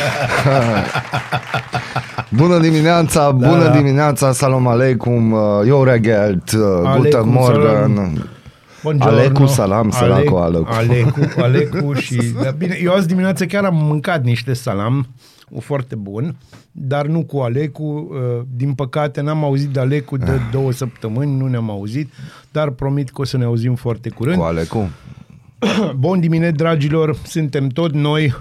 Bună dimineața, bună da. dimineața, salam aleikum, eu regelt, guten morgen. Buongiorno. Alecu salam, săracu Alecu. Alecu, Alecu și... Da, bine, eu azi dimineață chiar am mâncat niște salam, o foarte bun, dar nu cu Alecu. Uh, Din păcate n-am auzit de Alecu de două săptămâni, nu ne-am auzit, dar promit că o să ne auzim foarte curând. Cu Alecu. Bun dimineața, dragilor, suntem tot noi,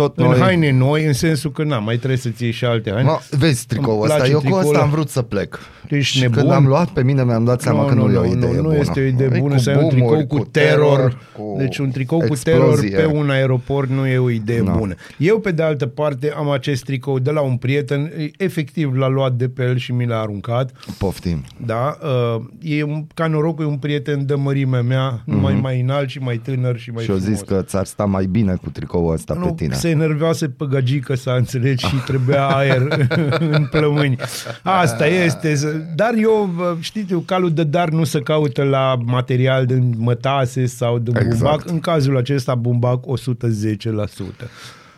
Tot în noi... haine noi, în sensul că, na, mai trebuie să-ți iei și alte haine. Mă, vezi tricoul Îmi ăsta, place eu cu tricoul ăsta ăla. am vrut să plec. Tu ești și nebun? când am luat pe mine mi-am dat seama că nu, e o idee nu bună. este o idee E bună cu să ai un tricou boomuri, cu terror. cu deci un tricou cu explozie. terror pe un aeroport nu e o idee Nu. bună. Eu, pe de altă parte, am acest tricou de la un prieten, efectiv l-a luat de pe el și mi l-a aruncat. Poftim. Da, uh, e un, ca norocul e un prieten de mărimea mea, numai mai înalt și mai tânăr și mai Mhm. Și eu frumos. zis că ți-ar sta mai bine cu tricoul ăsta pe nu, tine. se enervease pe gagică să înțelegi și trebuia aer în plămâni. Asta este. Dar eu, bă, știți, eu, calul de dar nu se caută la material din mătase sau din Exact. bumbac. În cazul acesta, bumbac 110%.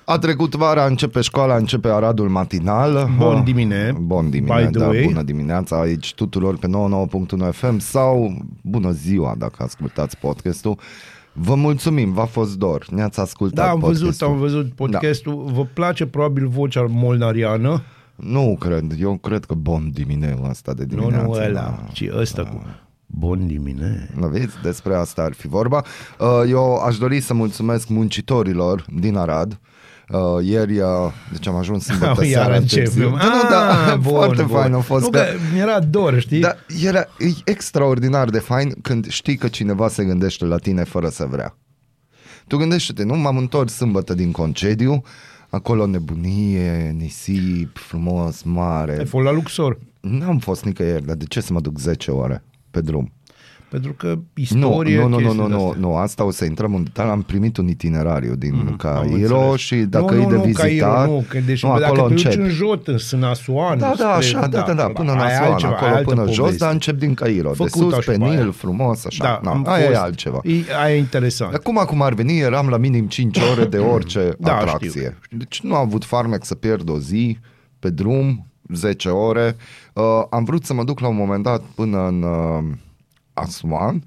A trecut vara, începe școala, începe Aradul matinal. Bun Ah, dimine. Bun By dimineața, the da, way. bună dimineața aici tuturor pe 99.1 FM sau bună ziua dacă ascultați podcastul. Vă mulțumim, v-a fost dor, ne-ați ascultat Da, am văzut, podcastul. am văzut podcastul. Vă place probabil vocea molnariană? Nu cred, eu cred că bun dimineața asta de Nu, dimineață. nu ăla, da. ci ăsta cu... Bun dimine. Nu Vezi, despre asta ar fi vorba. Uh, Eu aș dori să mulțumesc muncitorilor din Arad. Uh, Ieri, uh, deci am ajuns sâmbătă Iar seara începem. târziu. Da, nu, da, Ah, bun, foarte bun. fain a fost. Nu, că, că mi-era dor, știi? da, era e extraordinar de fain când știi că cineva se gândește la tine fără să vrea. Tu gândește-te, nu? M-am întors sâmbătă din concediu, acolo nebunie, nisip, frumos, mare. Ai fost la Luxor. N-am fost nicăieri, dar de ce să mă duc 10 ore pe drum? Pentru că Nu, istorie... nu, nu, nu, chestii nu, nu, de-astea. nu, asta o să intrăm în detaliu. Am primit un itinerariu din am Cairo înțeles. și dacă nu, e nu, de nu, vizitat, Cairo, nu, că deci nu, dacă acolo te duci încep. în jot, în Sânasuan, Da, da, spre- așa, da, da, da, până în aia e Asuan, altceva, acolo aia e altă până jos, poveste. dar încep din Cairo, de Făcut sus, așa pe pe aia. Nil, frumos, așa, Da, da, am aia e fost. altceva. E, aia e interesant. Acum cum ar veni, eram la minim 5 ore de orice Da, atracție. Deci nu am avut farmec să pierd o zi pe drum, 10 ore. Uh, am vrut să mă duc la un moment dat până în uh, Asuan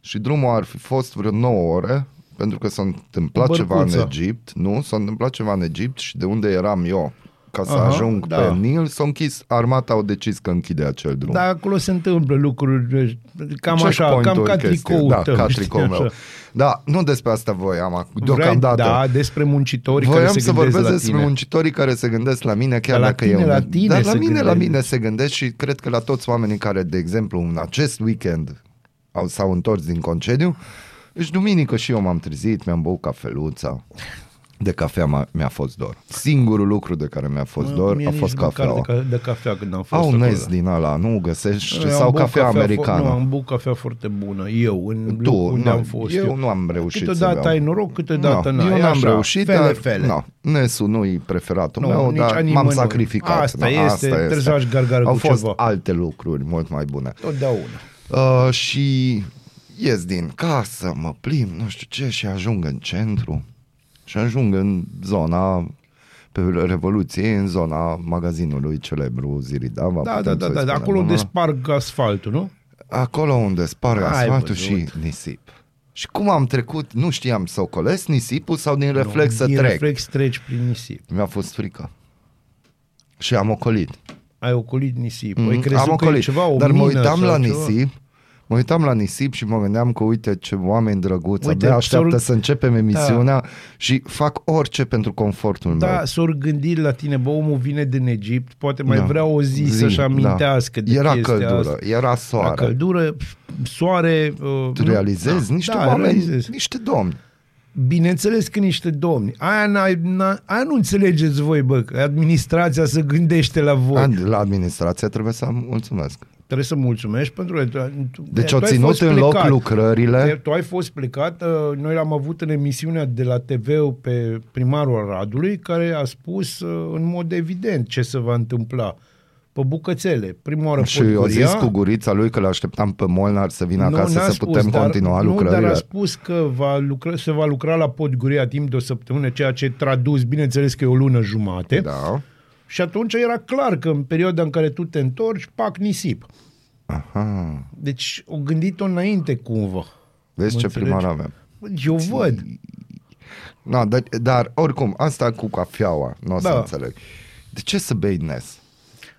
și drumul ar fi fost vreo 9 ore pentru că s-a întâmplat ceva în Bărcuță. Egipt, nu? S-a întâmplat ceva în Egipt și de unde eram eu ca să Aha, ajung da. pe Nil, s-a închis, armata au decis că închide acel drum. Dar acolo se întâmplă lucruri cam așa, Checkpoint-uri, cam ca chestii. tricoul da, tău. ca știi, tricoul meu. așa. Da, nu despre asta voiam acum, Vrei- deocamdată. Da, despre muncitori care Voiam se să gândesc vorbesc la despre tine. muncitorii care se gândesc la mine, chiar Dar la dacă tine, eu... la tine Dar la se mine, la gândesc. mine se gândesc și cred că la toți oamenii care, de exemplu, în acest weekend au, s-au întors din concediu, deci duminică și eu m-am trezit, mi-am băut cafeluța, de cafea m-a, mi-a fost dor. Singurul lucru de care mi-a fost dor Mie a nici fost măcar cafeaua. De, ca- de cafea când am fost Au acolo. nez din ala, nu găsești, Eu am sau băut cafea fo- americană. Nu, am băut cafea foarte bună. Eu, în Tu, locul unde nu, am fost. eu nu am reușit să Câteodată beau. ai noroc, câteodată Nu, n-ai. eu E n-am așa, reușit, fele, dar fele. Nu, Nesul nu-i preferatul Nu, meu, nici dar a m-am nimănui. sacrificat. Asta Nu, este, trebuie să faci gargară Au cu fost ceva. alte lucruri mult mai bune. Totdeauna. Uh, și ies din casă, mă plimb, nu știu ce, și ajung în centru. Și ajung în zona pe Revoluție, în zona magazinului celebru Ziridava. Da, putem da, da, să-i da, da, spunem, acolo nu? unde sparg asfaltul, nu? Acolo unde sparg Ai asfaltul văzut. și nisip. Și cum am trecut, nu știam să ocolesc nisipul sau din reflex să Din trec. reflex treci prin nisip. Mi-a fost frică. Și am ocolit. Ai ocolit nisip. Mhm, Păi crezut am că e ocolit. ceva, o Dar mă mină uitam sau la ceva? nisip, mă uitam la nisip și mă gândeam că uite ce oameni drăguți, Uite, abia așteaptă s-or- să începem emisiunea și fac orice pentru confortul meu. Da, s-au gândit la tine, bă, omul vine din Egipt, poate mai Da. vrea o zi, Zi, să-și amintească de Era chestia căldură, asta. era soare. La căldură, soare... Uh, Tu nu- realizezi da, niște da, oameni, realizez. niște domni. Bineînțeles că niște domni. Aia, n-ai, n-a, aia nu înțelegeți voi, bă, că administrația se gândește la voi. Ad- La administrație trebuie să mulțumesc. Trebuie să mulțumești pentru că tu, tu- Deci tu au ai ținut fost în loc plecat. lucrările. Te- Tu ai fost plecat, uh, noi l-am avut în emisiunea de la TV pe primarul Aradului, care a spus uh, în mod evident ce se va întâmpla. Pe bucățele. Prima oară Și eu zis cu gurița lui că l-așteptam pe Molnar să vină acasă n-a să spus, putem dar, continua nu, lucrările. dar a spus că va lucra, se va lucra la Podguria timp de o săptămână, ceea ce tradus, bineînțeles că e o lună jumate. Da. Și atunci era clar că în perioada în care tu te întorci, pac nisip. Aha. Deci o gândit-o înainte cumva. Vezi Mă ce înțelegi? primar avem. Eu văd. No, dar, dar oricum, asta cu cafeaua, nu o să Da. înțeleg. De ce să bei Nes?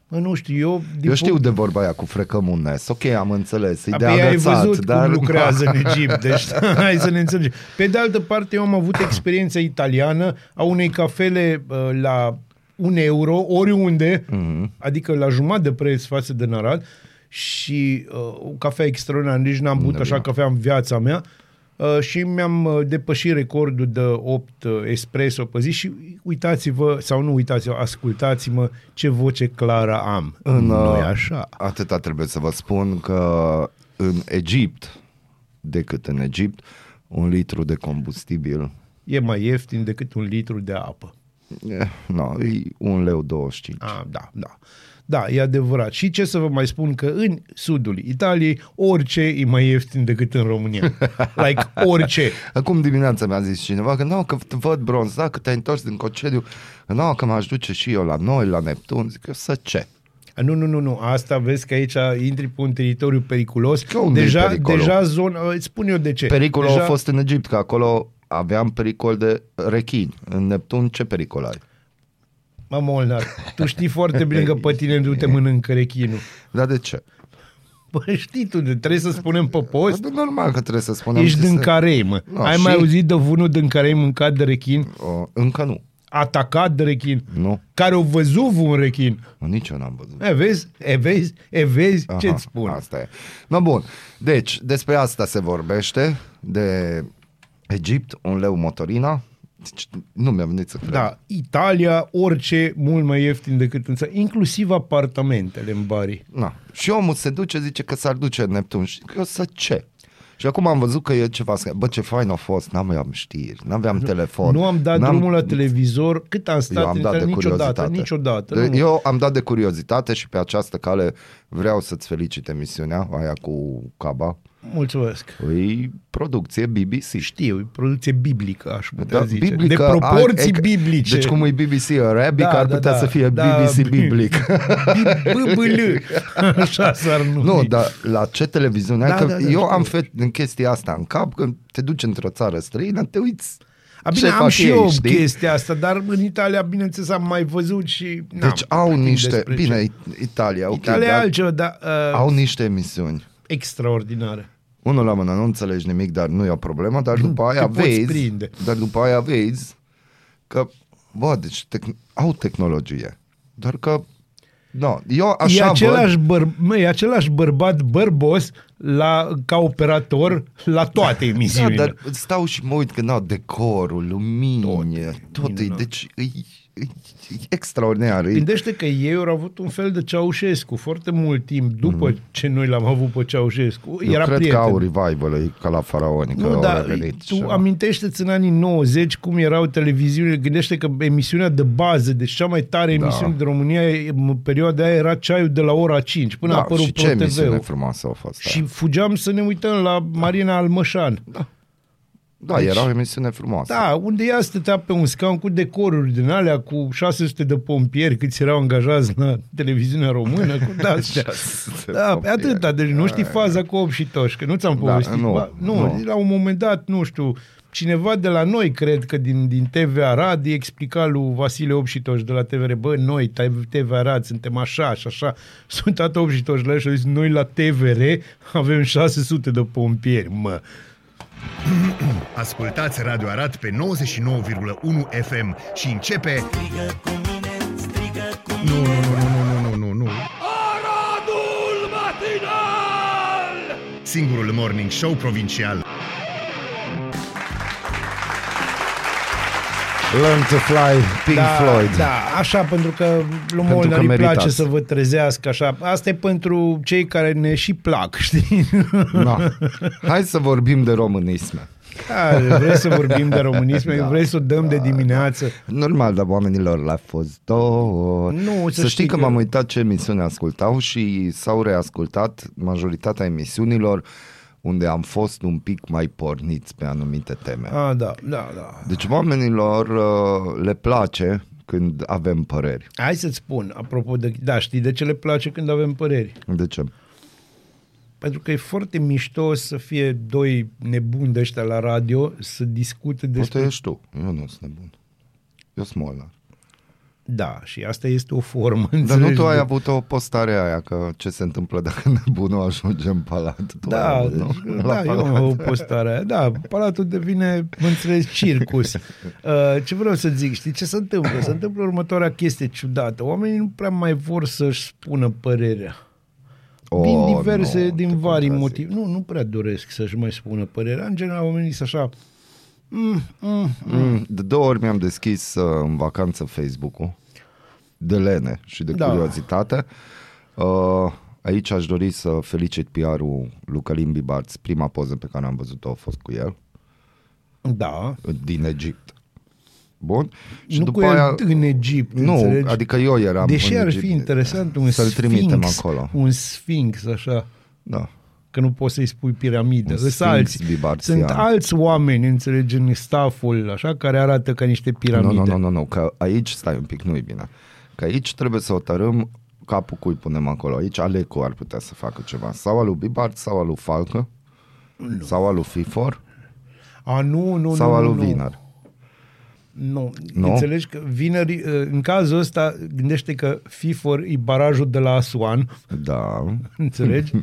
Mă, nu știu, eu... din Eu știu punct- de vorba aia cu frecăm un Nes. Ok, am înțeles, e de Apoi ai agățat, văzut dar... cum lucrează în Egipt, deci hai să ne înțelegem. Pe de altă parte, eu am avut experiența italiană a unei cafele uh, la un euro, oriunde, Mhm. adică la jumătate de preț față de Arad și uh, o cafea extraordinară, nici n-am băut așa cafea în viața mea uh, și mi-am uh, depășit recordul de 8 uh, espresso pe zi și uitați-vă, sau nu uitați-vă, ascultați-mă ce voce clară am. În, nu e uh, așa. Atâta trebuie să vă spun că în Egipt, decât în Egipt, un litru de combustibil, E mai ieftin decât un litru de apă. Eh, no, e un leu 25. Ah, da, da. Da, e adevărat. Și ce să vă mai spun că în sudul Italiei orice e mai ieftin decât în România. Like orice. Acum dimineața mi-a zis cineva că nu, că te văd bronz, da, că te-ai întors din concediu, că nu, că m-aș duce și eu la noi, la Neptun, zic eu, să ce? A, Nu, nu, nu, nu. Asta vezi că aici intri pe un teritoriu periculos. Că unde e deja, pericolul? deja zona, îți spun eu de ce. Pericolul deja, a fost în Egipt, că acolo aveam pericol de rechini. În Neptun ce pericol ai? Mă, Molnar, tu știi foarte bine că pe tine nu te mănâncă rechinul. Dar de ce? Bă, știi tu, de, trebuie să spunem pe post. Bă, normal că trebuie să spunem. Ești ce din se- Carei, mă. No, Ai și- mai auzit de vunul din Carei mâncat de rechin? O, încă nu. Atacat de rechin? Nu. Care au văzut un rechin? Nici eu n-am văzut. E, vezi? E, vezi? E, vezi? Aha, Ce-ți spun? Asta e. No, bun. Deci, despre asta se vorbește, de Egipt, un leu motorina. Deci, nu mi-a venit să cred. Da, Italia, orice mult mai ieftin decât în țară, inclusiv apartamentele în Bari. Na. Și omul se duce, zice că s-ar duce în Neptun. Și eu să ce? Și acum am văzut că e ceva scris. Bă, ce fain a fost, n-aveam știri, n-aveam telefon. Nu am dat n-am... drumul la televizor, cât am stat Eu am în dat de Italia? niciodată, curiozitate. niciodată. De, nu. eu am dat de curiozitate și pe această cale vreau să-ți felicit emisiunea aia cu Caba. Mulțumesc. E producție BBC. Știu, e producție biblică, aș putea Da, zice. biblică, de proporții ai- biblice. Deci cum e BBC Arabic, Da, ar da, putea da, să fie da, BBC bi- biblic. BBL. Așa s-ar numi. nu, dar la ce televiziune? Da, Da, că da, da, eu știu. am fet în chestia asta în cap, când te duci într-o țară străină, te uiți A, bine, ce am fac și ei, eu știi? chestia asta, dar în Italia, bineînțeles, am mai văzut și... n-am Deci au timp niște, despre ce. bine, Italia, ok, Italia e dar altceva, dar uh, au niște emisiuni. Extraordinare. Unul la mână, nu înțelegi nimic, dar nu e o problemă, dar după aia te poți vezi, prinde. dar după aia vezi că, bă, deci tec- au tehnologie, doar că, no, eu așa e, același văd, băr- mă, e același bărbat bărbos la, ca operator la toate da, emisiunile. dar stau și mă uit că, na, decorul, lumini, tot, tot e, minunat. deci e, e, e extraordinar, e, Gândește că ei au avut un fel de Ceaușescu foarte mult timp după ce noi l-am avut pe Ceaușescu. Mhm. eu Era cred prieten. că au revival e ca la faraoni, că Nu, au dar revenit. tu și- amintește-ți în anii 90 cum erau televiziunile. Gândește că emisiunea de bază, deci cea mai tare emisiune de România în perioada aia era ceaiul de la ora 5 până a da, apărut și ce emisiune ProTV-ul. frumoasă a fost Și aia. fugeam să ne uităm la Marina Almășan. Da, deci- era o emisiune frumoasă. Da, unde ea stătea pe un scaun cu decoruri din alea, cu 600 de pompieri câți erau angajați la televiziunea română, cu de-astea. 600 de Da, pe pompieri. atâta, deci nu știi faza cu 8 și toși, că nu ți-am Da, povestit. nu, Ba, nu, nu. la un moment dat, nu știu, cineva de la noi, cred că din, din TV Arad, îi explica lui Vasile Opșitoș de la TVR, bă, noi, TV Arad, suntem așa și așa. Sunt tată Opșitoș la el și a zis, noi la TVR avem 600 de pompieri, mă. Ascultați Radio Arad pe 99,1 FM și începe... Nu, nu, nu, nu, nu, nu, nu, nu. Aradul Matinal! Singurul morning show provincial. Learn to Fly, Pink da, Floyd. Da, așa, pentru că lui Pentru Molnar că îi place meritați. să vă trezească așa. Asta e pentru cei care ne și plac, știi? No. Hai să vorbim de românisme. Da, vrei să vorbim de românism, Da. da, vrei să o dăm da, de dimineață. Normal, dar oamenilor le-a fost două. Nu, să să știi știi că, că- m-am uitat ce emisiuni ascultau și s-au reascultat majoritatea emisiunilor unde am fost un pic mai porniți pe anumite teme. Ah, da, da, da. Deci oamenilor uh, le place când avem păreri. Hai să-ți spun, apropo de... Da, știi de ce le place când avem păreri? De ce? Pentru că e foarte mișto să fie doi nebuni de ăștia la radio să discute despre... Poate ești tu. Eu nu sunt nebun. Eu sunt molnar. Da, și asta este o formă, Dar nu înțelegi? tu ai de- avut o postare aia că ce se întâmplă dacă nebunul ajunge în palat. Tu ai Da, avut, nu? deci, La da, eu palat. am avut postarea aia. Da, palatul devine, mă înțelegi, circus. Uh, ce vreau să zic, știi ce se întâmplă? Se întâmplă următoarea chestie ciudată. Oamenii nu prea mai vor să-și spună părerea. Oh, din diverse, nu, din te vari contrazic. motive. Nu, nu prea doresc să-și mai spună părerea. În general, oamenii sunt așa... Mm, mm, Mm, de două ori mi-am deschis uh, în vacanță Facebook-ul de lene și de Da. curiozitate. Uh, aici aș dori să felicit PR-ul lui Călim Bibarț. Prima poză pe care am văzut-o a fost cu el, da. din Egipt. Bun? Și nu după cu el aia... în Egipt, Nu, înțelegi? adică eu eram Deși în ar Egipt. fi interesant un Să-l sfinx, trimitem acolo. un sfinx, așa, Da. că nu poți să-i spui piramidă. Un Sunt sfinx alți, bibarțian. sunt alți oameni, înțelegi, în stafful, așa, care arată ca niște piramide. Nu, nu, nu, nu, nu, că aici, stai un pic, nu-i bine. Că aici trebuie să hotărâm capul cui punem acolo. Aici Alecu ar putea să facă ceva. Sau al lui Bibart, sau al lui Falcă, sau al lui Fifor, A, nu, nu, sau nu, al nu, lui nu. Viner. Nu. Nu? Înțelegi că vineri, în cazul ăsta, gândește că FIFOR e barajul de la Asuan, Da. înțelegi?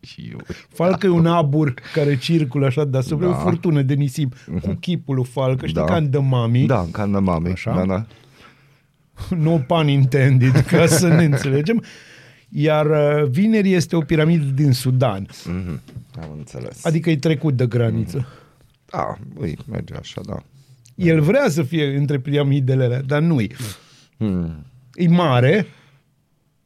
Și eu. Falcă e un abur care circulă așa deasupra, Da. o furtună de nisip cu chipul lui Falcă, știi, Da. ca în The Mummy. Da, în cană mami. Așa? Da, da. no pun intended, ca să ne înțelegem. Iar uh, vineri este o piramidă din Sudan, Mhm. Am înțeles. adică e trecut de graniță. Da, ui, merge așa, da. El vrea să fie între piramidele alea, dar nu-i. Hmm. E mare,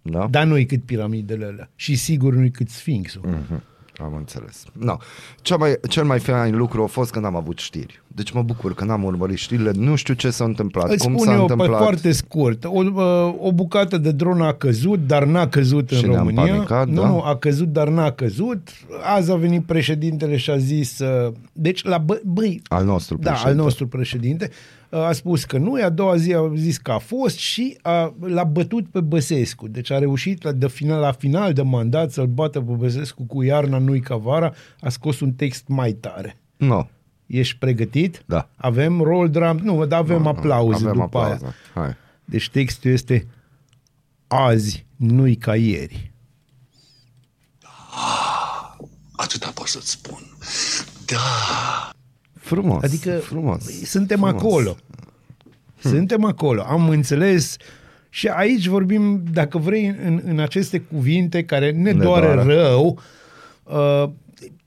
Da? dar nu-i cât piramidele alea. Și sigur nu-i cât Sfinxul. Mhm. Am înțeles. No. Cel, mai, cel mai fain lucru a fost că n-am avut știri. Deci mă bucur că n-am urmărit știrile. Nu știu ce s-a întâmplat, Îți cum spun s-a eu pe întâmplat. foarte scurt. O, uh, o bucată de dron a căzut, dar n-a căzut în Și ne-am România. panicat, nu, da. nu, a căzut, dar n-a căzut. Azi a venit președintele și a zis... Uh, deci, la bă, băi, Al nostru da, președinte. al nostru președinte, uh, a spus că nu, a doua zi a zis că a fost și a, l-a bătut pe Băsescu. Deci a reușit la, de final, la final de mandat să-l bată pe Băsescu cu iarna nu-i ca vara, a scos un text mai tare. No. Ești pregătit? Da. Avem roll drum, nu, dar avem Nu, nu, aplauze avem după aplauze. aia. Hai. Deci textul este azi nu-i ca ieri. Atâta pot să-ți spun. Da. Frumos. Adică frumos. suntem frumos. acolo. Suntem acolo. Am înțeles și aici vorbim, dacă vrei, în, în aceste cuvinte care ne, Ne doare, doare. rău. Uh,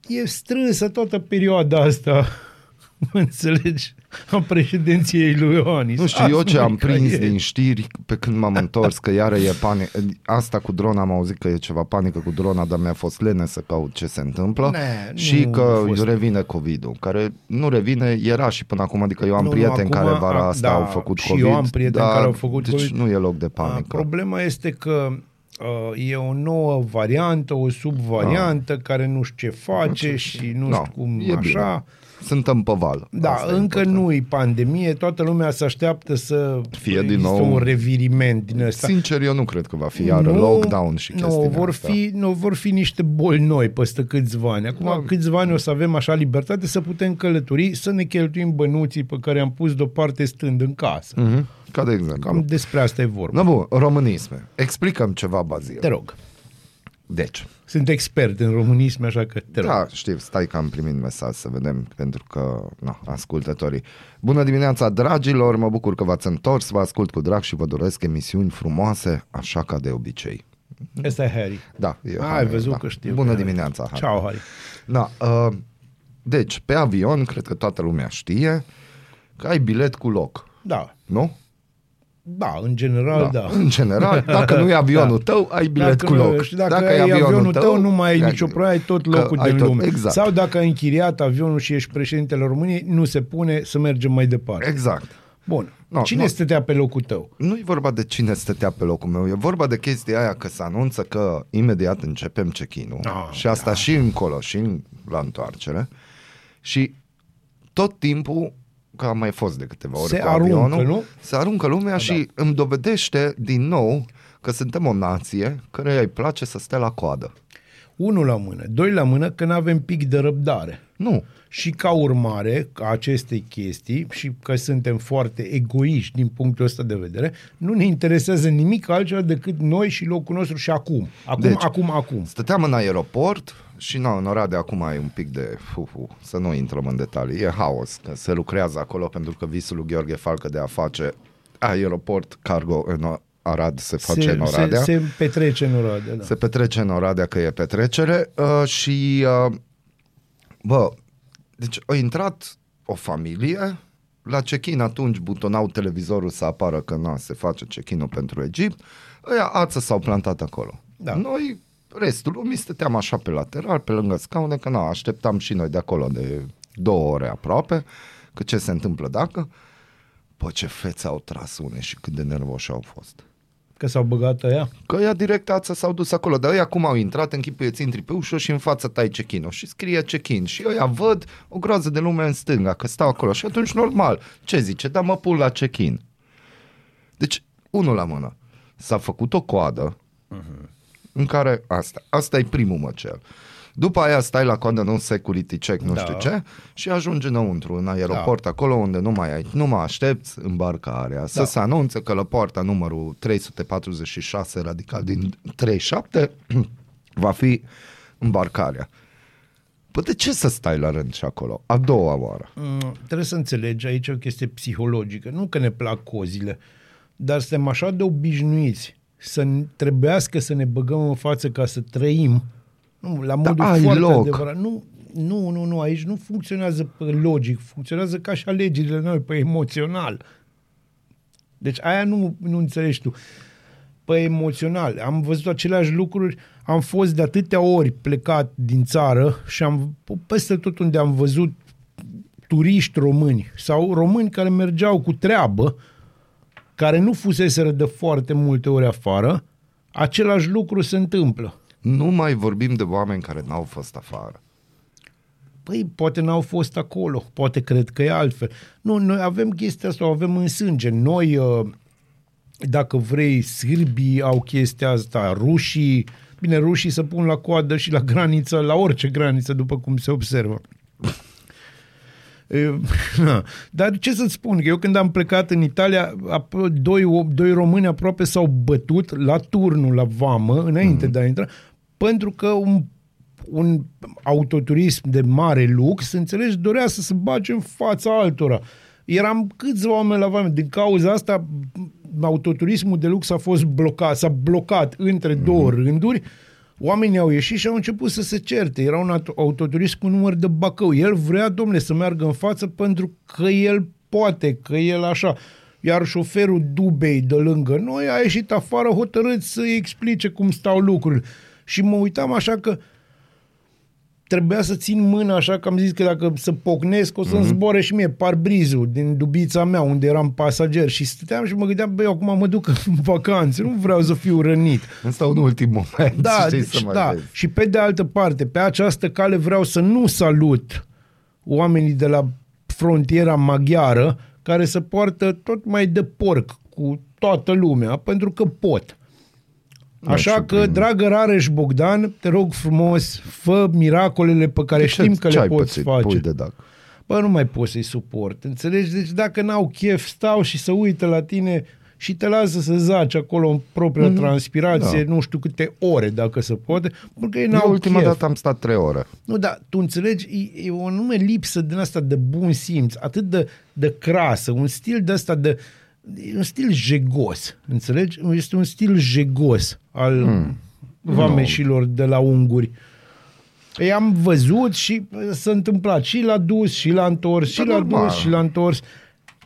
e strânsă toată perioada asta, înțelegi, a președinției lui Ioanis. Nu știu, eu Azi ce nu-i am ca prins ieri. din știri pe când m-am întors că iară e panică. Asta cu drona am auzit că e ceva panică cu drona, dar mi-a fost lene să caut ce se întâmplă Ne, și nu că a fost. revine COVID-ul, care nu revine, era și până acum, adică eu am Nu, nu, prieteni acum, care vara a- asta da, au făcut și COVID. eu am prieteni dar, care au făcut deci COVID. nu e loc de A, panică. Problema este că uh, e o nouă variantă, o subvariantă care nu știu ce face și nu No, știu cum e așa. bine. Suntem pe val. Da, Asta e încă important. nu e pandemie, toată lumea se așteaptă să Fie din există nou- un reviriment din ăsta. Sincer, eu nu cred că va fi iară lockdown și chestii nu, de vor astea. fi, nu, vor fi niște boli noi peste câțiva ani. Acum Da. câțiva ani o să avem așa libertate să putem călători, să ne cheltuim bănuții pe care am pus deoparte stând în casă. Mhm. Ca de exemplu. Cam despre asta e vorba. No, bun, românisme. Explicăm ceva, Bazil. Te rog. Deci, Sunt expert în românism, așa că te rog. Da, știu, stai că am primit mesaj să vedem, pentru că, na, ascultătorii. Bună dimineața, dragilor, mă bucur că v-ați întors, vă ascult cu drag și vă doresc emisiuni frumoase, așa ca de obicei. Ăsta e Harry. Da, e Ai Harry, văzut da. că știu. Bună că- dimineața, Harry. Ciao, Harry. Da, uh, deci, pe avion, cred că toată lumea știe că ai bilet cu loc, Da. nu? Da, în general, da. În general, dacă nu e avionul Da. tău, ai bilet dacă, cu loc. Și dacă, dacă ai avionul tău, nu mai ai nicio problemă, ai tot că locul ai din tot- lume. exact. Sau dacă ai închiriat avionul și ești președintele României, nu se pune să mergem mai departe. Exact. Bun. No, Cine no. stătea pe locul tău? Nu e vorba de cine stătea pe locul meu, e vorba de chestia aia că se anunță că imediat începem check-in-ul Ah, și asta da. și încolo și în, la întoarcere și tot timpul că am mai fost de câteva ori Se cu aruncă, avionul, nu? se aruncă lumea da. și îmi dovedește din nou că suntem o nație care îi place să stea la coadă. Unul la mână, doi la mână, că nu avem pic de răbdare. Nu. Și ca urmare a acestei chestii și că suntem foarte egoiști din punctul ăsta de vedere, nu ne interesează nimic altceva decât noi și locul nostru și acum. Acum, Deci, deci, acum, acum. Stăteam în aeroport și na, în Oradea acum e un pic de fufu, să nu intrăm în detalii, e haos, că se lucrează acolo pentru că visul lui Gheorghe Falcă de a face aeroport cargo în Arad se face se, în Oradea. Se, se petrece în Oradea, da. Se petrece în Oradea că e petrecere uh, și, uh, bă, deci a intrat o familie, la check-in atunci butonau televizorul să apară că na, se face check-in-ul pentru Egipt, ăia ață s-au plantat acolo. Da. Noi, restul lumii, stăteam așa pe lateral, pe lângă scaune, că na, așteptam și noi de acolo de două ore aproape, că ce se întâmplă dacă... Pă, ce fețe au tras unii și cât de nervoși au fost. Că s-au băgat aia. Că ea direct ață s-au dus acolo, dar ăia cum au intrat, închipuieți, intri pe ușă și în față tai check-in și scrie check-in și ăia văd o groază de lume în stânga, că stau acolo și atunci normal, ce zice, da mă pun la check-in. Deci, unul la mână, s-a făcut o coadă în care asta, asta e primul măcel. După aia stai la coadă, nu security check, nu Da. știu ce, și ajungi înăuntru, în aeroport, acolo unde nu mai ai, nu mai aștepți îmbarcarea, să Da. se anunță că la poarta numărul 346 radical din 37 va fi îmbarcarea. Păi de ce să stai la rând și acolo? A doua oară. Mm, trebuie să înțelegi aici o chestie psihologică. Nu că ne plac cozile, dar suntem așa de obișnuiți să n- trebuiască să ne băgăm în față ca să trăim. Nu, la modul ai foarte loc. adevărat. Nu, nu, nu, nu, aici nu funcționează pe logic, funcționează ca și alegerile noi, pe emoțional. Deci aia nu, nu înțelegi tu. Pe emoțional. Am văzut aceleași lucruri, am fost de atâtea ori plecat din țară și am peste tot unde am văzut turiști români sau români care mergeau cu treabă, care nu fuseseră de foarte multe ori afară, același lucru se întâmplă. Nu mai vorbim de oameni care n-au fost afară. Păi, poate n-au fost acolo, poate cred că e altfel. Nu, noi avem chestia asta, o avem în sânge. Noi, uh, dacă vrei, sârbii au chestia asta, rușii, bine, rușii se pun la coadă și la graniță, la orice graniță, după cum se observă. E, na. Dar ce să-ți spun, că eu când am plecat în Italia, ap- doi, o- doi români aproape s-au bătut la turnul la vamă, înainte mm. de a intra, pentru că un, un autoturism de mare lux, înțelegi, dorea să se bage în fața altora. Eram câțiva oameni la vamă. Din cauza asta, autoturismul de lux a fost blocat, s-a blocat între două rânduri, Oamenii au ieșit și au început să se certe. Era un auto- autoturism cu număr de Bacău. El vrea, domnule, să meargă în față pentru că el poate, că el așa. Iar șoferul Dubei de lângă noi a ieșit afară hotărât să-i explice cum stau lucrurile. Și mă uitam așa că trebuia să țin mâna așa că am zis că dacă să pocnesc o să-mi Mhm. zboare și mie parbrizul din dubița mea unde eram pasager și stăteam și mă gândeam, băi, acum mă duc în vacanțe, nu vreau să fiu rănit. Ăsta un ultim moment. Da, știi, deci, să mai da. vezi. și pe de altă parte, pe această cale vreau să nu salut oamenii de la frontiera maghiară care se poartă tot mai de porc cu toată lumea, pentru că pot. Da, Așa și că, prin- dragă Rareș Bogdan, te rog frumos, fă miracolele pe care De știm ce- că ce le ai poți pățit? face. Pui de dac. Bă, nu mai poți să-i suport, înțelegi? Deci dacă n-au chef, stau și să uită la tine și te lasă să zaci acolo în propria mm, transpirație, da. nu știu câte ore, dacă se poate, pentru că ei Eu n-au ultima chef. dată am stat trei ore. Nu, dar tu înțelegi, e, e o anume lipsă din asta de bun simț, atât de, de crasă, un stil de asta de, e un stil jegos, înțelegi? Este un stil jegos al mm. vameșilor de la unguri. Ei am văzut și uh, s-a întâmplat și la dus, și la întors, și Da, la normal. dus, și la întors.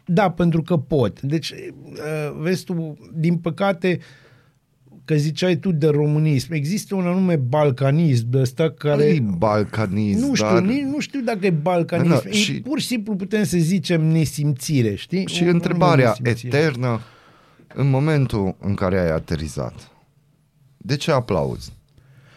Da, pentru că pot. Deci, uh, vezi tu, din păcate, că ziceai tu de românism, există un anume balcanism de ăsta care... E balcanism, nu știu, dar... nici, nu știu dacă e balcanism. Da, Da, și- și, pur și simplu putem să zicem nesimțire, știi? Și O- o întrebarea nesimțire. eternă, în momentul în care ai aterizat, de ce aplauzi?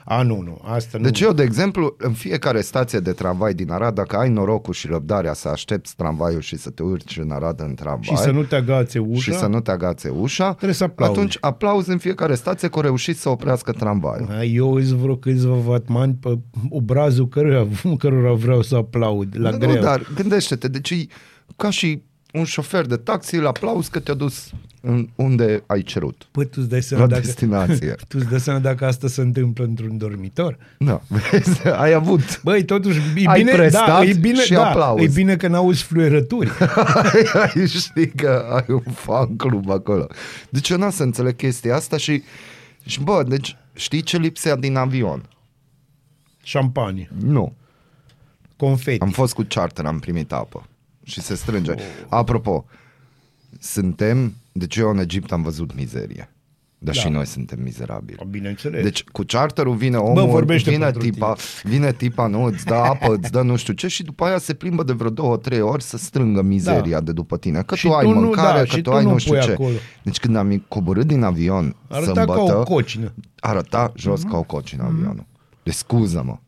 A, nu, nu, asta nu. Deci eu, de exemplu, în fiecare stație de tramvai din Arad, dacă ai norocul și răbdarea să aștepți tramvaiul și să te urci în Arad în tramvai și să nu te agațe ușa. și să nu te agațe ușa, Trebuie să aplauzi. atunci aplauzi în fiecare stație că au reușit să oprească tramvaiul. A, Eu îți vreo câțiva vatmani pe obrazul căruia, cărora vreau să aplaud la nu, greu. dar gândește-te, deci e ca și un șofer de taxi, îl aplauzi că te-a dus în unde ai cerut. Păi tu îți dai seama La dacă, destinație. tu îți dai seama dacă asta se întâmplă într-un dormitor? Da, vezi, ai avut. Băi, totuși, e Ai bine, prestat da, e bine, și da, aplauzi. e bine că n-auzi fluierături. ai, știi că ai un fan club acolo. Deci eu n-am să înțeleg chestia asta și, și bă, deci știi ce lipsea din avion? Șampanie, Nu. confeti. Am fost cu charter, am primit apă și se strânge. Apropo, suntem, deci eu în Egipt am văzut mizerie. Dar Da. și noi suntem mizerabili. Bineînțeles. Deci cu charterul vine omul, vorbește vine pentru tipa, vine tipa, nu, îți dă apă, îți dă nu știu ce și după aia se plimbă de vreo două, trei ori să strângă mizeria de după tine. Că Și tu ai tu nu- mâncare, da, că și tu tu ai nu nu știu pui ce. acolo. Deci când am coborât din avion Arăta sâmbătă, ca o cocină. arăta jos ca o cocină avionul. Deci scuză-mă,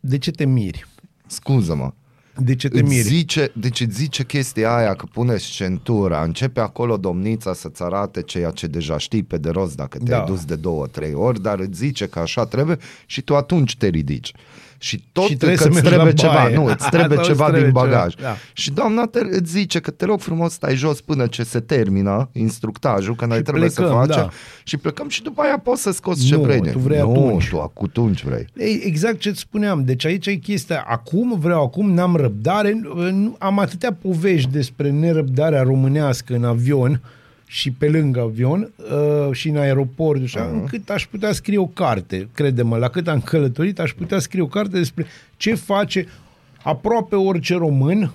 De ce te miri? scuză-mă. De ce te Îți miri? zice, deci îți zice chestia aia că puneți centura, începe acolo domnița să-ți arate ceea ce deja știi pe de rost dacă te-ai Da. dus de două, trei ori, dar îți zice că așa trebuie și tu atunci te ridici. Și tot Și trebuie că să îți mergi trebuie la ceva, baie. nu, îți trebuie Sau îți ceva trebuie din ceva, bagaj. da. Și doamna te, îți zice că te rog frumos stai jos până ce se termină instructajul, că noi Și trebuie să plecăm, facem da. și plecăm și după aia poți să scoți ce Nu, vrei. tu vrei nu, atunci. tu atunci vrei. Ei, exact ce-ți spuneam. Deci aici e chestia. Acum vreau, acum n-am răbdare. Nu- Am atâtea povești despre nerăbdarea românească în avion și pe lângă avion uh, și în aeroport, așa, încât aș putea scrie o carte, crede-mă, la cât am călătorit, aș putea scrie o carte despre ce face aproape orice român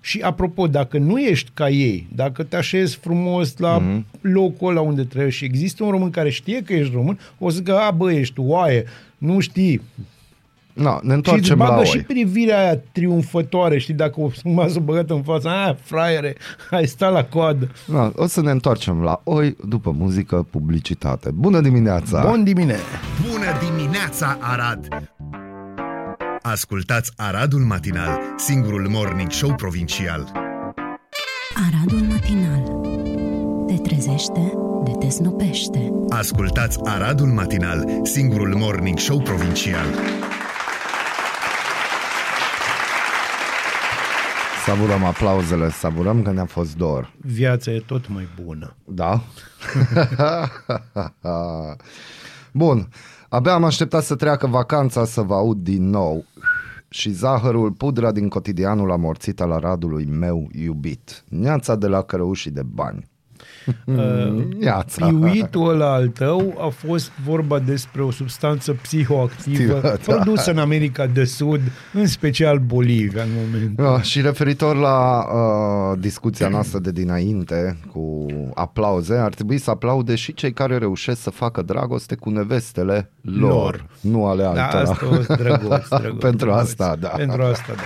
și apropo, dacă nu ești ca ei, dacă te așezi frumos la mm-hmm. locul ăla unde trebuie și există un român care știe că ești român, o să zică, a, bă, ești oaie, nu știi. No, ne Și îți întoarcem la bagă oi. și privirea aia triumfătoare, știi, dacă o m-a băgat în față, a, fraiere, ai stat la coadă. Da, o să ne întoarcem la oi după muzică, publicitate. Bună dimineața! Bun dimineața! Bună dimineața, Arad! Ascultați Aradul Matinal, singurul morning show provincial. Aradul matinal. Te trezește, de te snopește. Ascultați Aradul Matinal, singurul morning show provincial. Savurăm aplauzele, savurăm că ne-a fost dor. Viața e tot mai bună. Da? Bun, abia am așteptat să treacă vacanța să vă aud din nou. Și zahărul, pudra din cotidianul amorțit al aradului meu iubit. Neața de la cărăușii de bani. Neața. Piuitul ăla al tău a fost vorba despre o substanță psihoactivă Da. produsă în America de Sud, în special Bolivia în moment. Ah, și referitor la uh, discuția noastră de dinainte cu aplauze, ar trebui să aplaude și cei care reușesc să facă dragoste cu nevestele lor, Lor. nu ale Da, altora. asta o drăguț, drăguț, Pentru drăguț. asta, da. Pentru asta, da.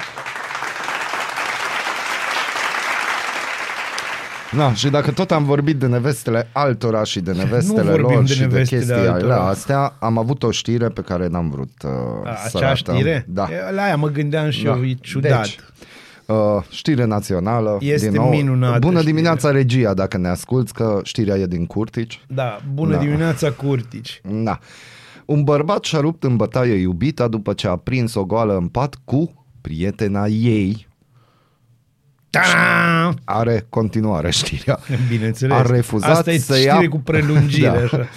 Da, și dacă tot am vorbit de nevestele altora și de nevestele vorbim lor de și de nevestele chestii altora. alea astea, am avut o știre pe care n-am vrut uh, A, să Acea ratăm. știre? Da. E, La aia mă gândeam și da. eu, e ciudat. Deci, uh, știre națională. Este din nou. minunată Bună știre. dimineața, regia, dacă ne asculți, că știrea e din Curtici. Da, bună Da. dimineața, Curtici. Da. Un bărbat și-a rupt în bătaie iubita după ce a prins o goală în pat cu prietena ei. Ta! Are continuare știrea. Bineînțeles. A refuzat Asta e să știre ia... cu prelungire. Da. Așa.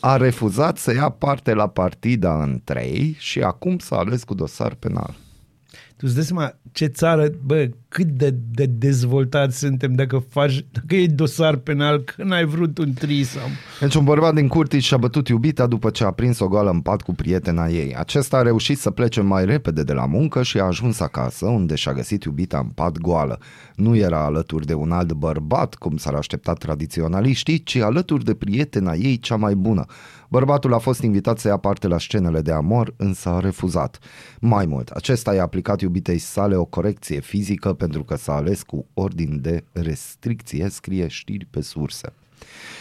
A refuzat să ia parte la partida în trei și acum s-a ales cu dosar penal. Tu îți dai seama ce țară, bă, cât de, de dezvoltați suntem dacă faci, dacă e dosar penal că n-ai vrut un trisam. Deci un bărbat din Curtici și-a bătut iubita după ce a prins o goală în pat cu prietena ei. Acesta a reușit să plece mai repede de la muncă și a ajuns acasă, unde și-a găsit iubita în pat goală. Nu era alături de un alt bărbat, cum s-ar aștepta tradiționaliștii, ci alături de prietena ei cea mai bună. Bărbatul a fost invitat să ia parte la scenele de amor, însă a refuzat. Mai mult, acesta i-a aplicat iubitei sale o corecție fizică pentru că s-a ales cu ordin de restricție, scrie știri pe surse.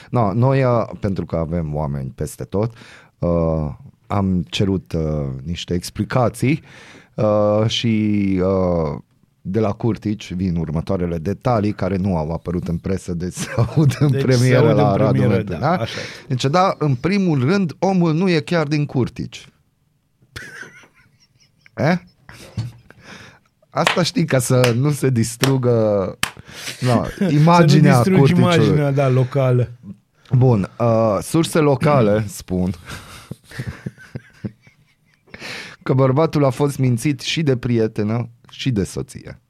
No, noi, uh, pentru că avem oameni peste tot, uh, am cerut uh, niște explicații uh, și uh, de la Curtici vin următoarele detalii care nu au apărut în presă, deci se aud în Deci se premieră aud în la Radu premieră, Merten, da, da? așa e. Deci, da, în primul rând, omul nu e chiar din Curtici. Eh? Asta știi ca să nu se distrugă no, imaginea să nu distrugi Curticiului. imaginea, da, locală. Bun, uh, surse locale spun că bărbatul a fost mințit și de prietenă și de soție.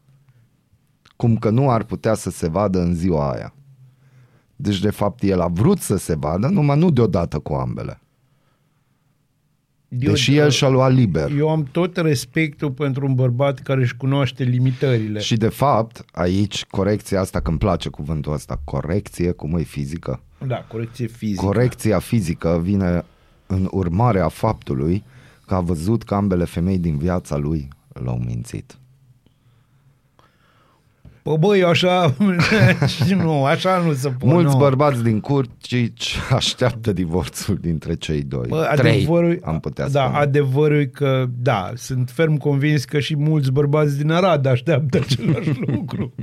Cum că nu ar putea să se vadă în ziua aia. Deci, de fapt, el a vrut să se vadă, numai nu deodată cu ambele. Eu, Deși el și-a luat liber. Eu am tot respectul pentru un bărbat care își cunoaște limitările. Și de fapt, aici, corecția asta, că îmi place cuvântul ăsta, corecție, cum e fizică, Da, corecție fizică. Corecția fizică vine în urmarea faptului că a văzut că ambele femei din viața lui l-au mințit. Pă băi, așa, nu, așa nu se poate. Mulți nu. bărbați din Curcici așteaptă divorțul dintre cei doi. Bă, Trei, adevărul, am putea da, spune. adevărul e că, da, sunt ferm convins că și mulți bărbați din Arad așteaptă același lucru.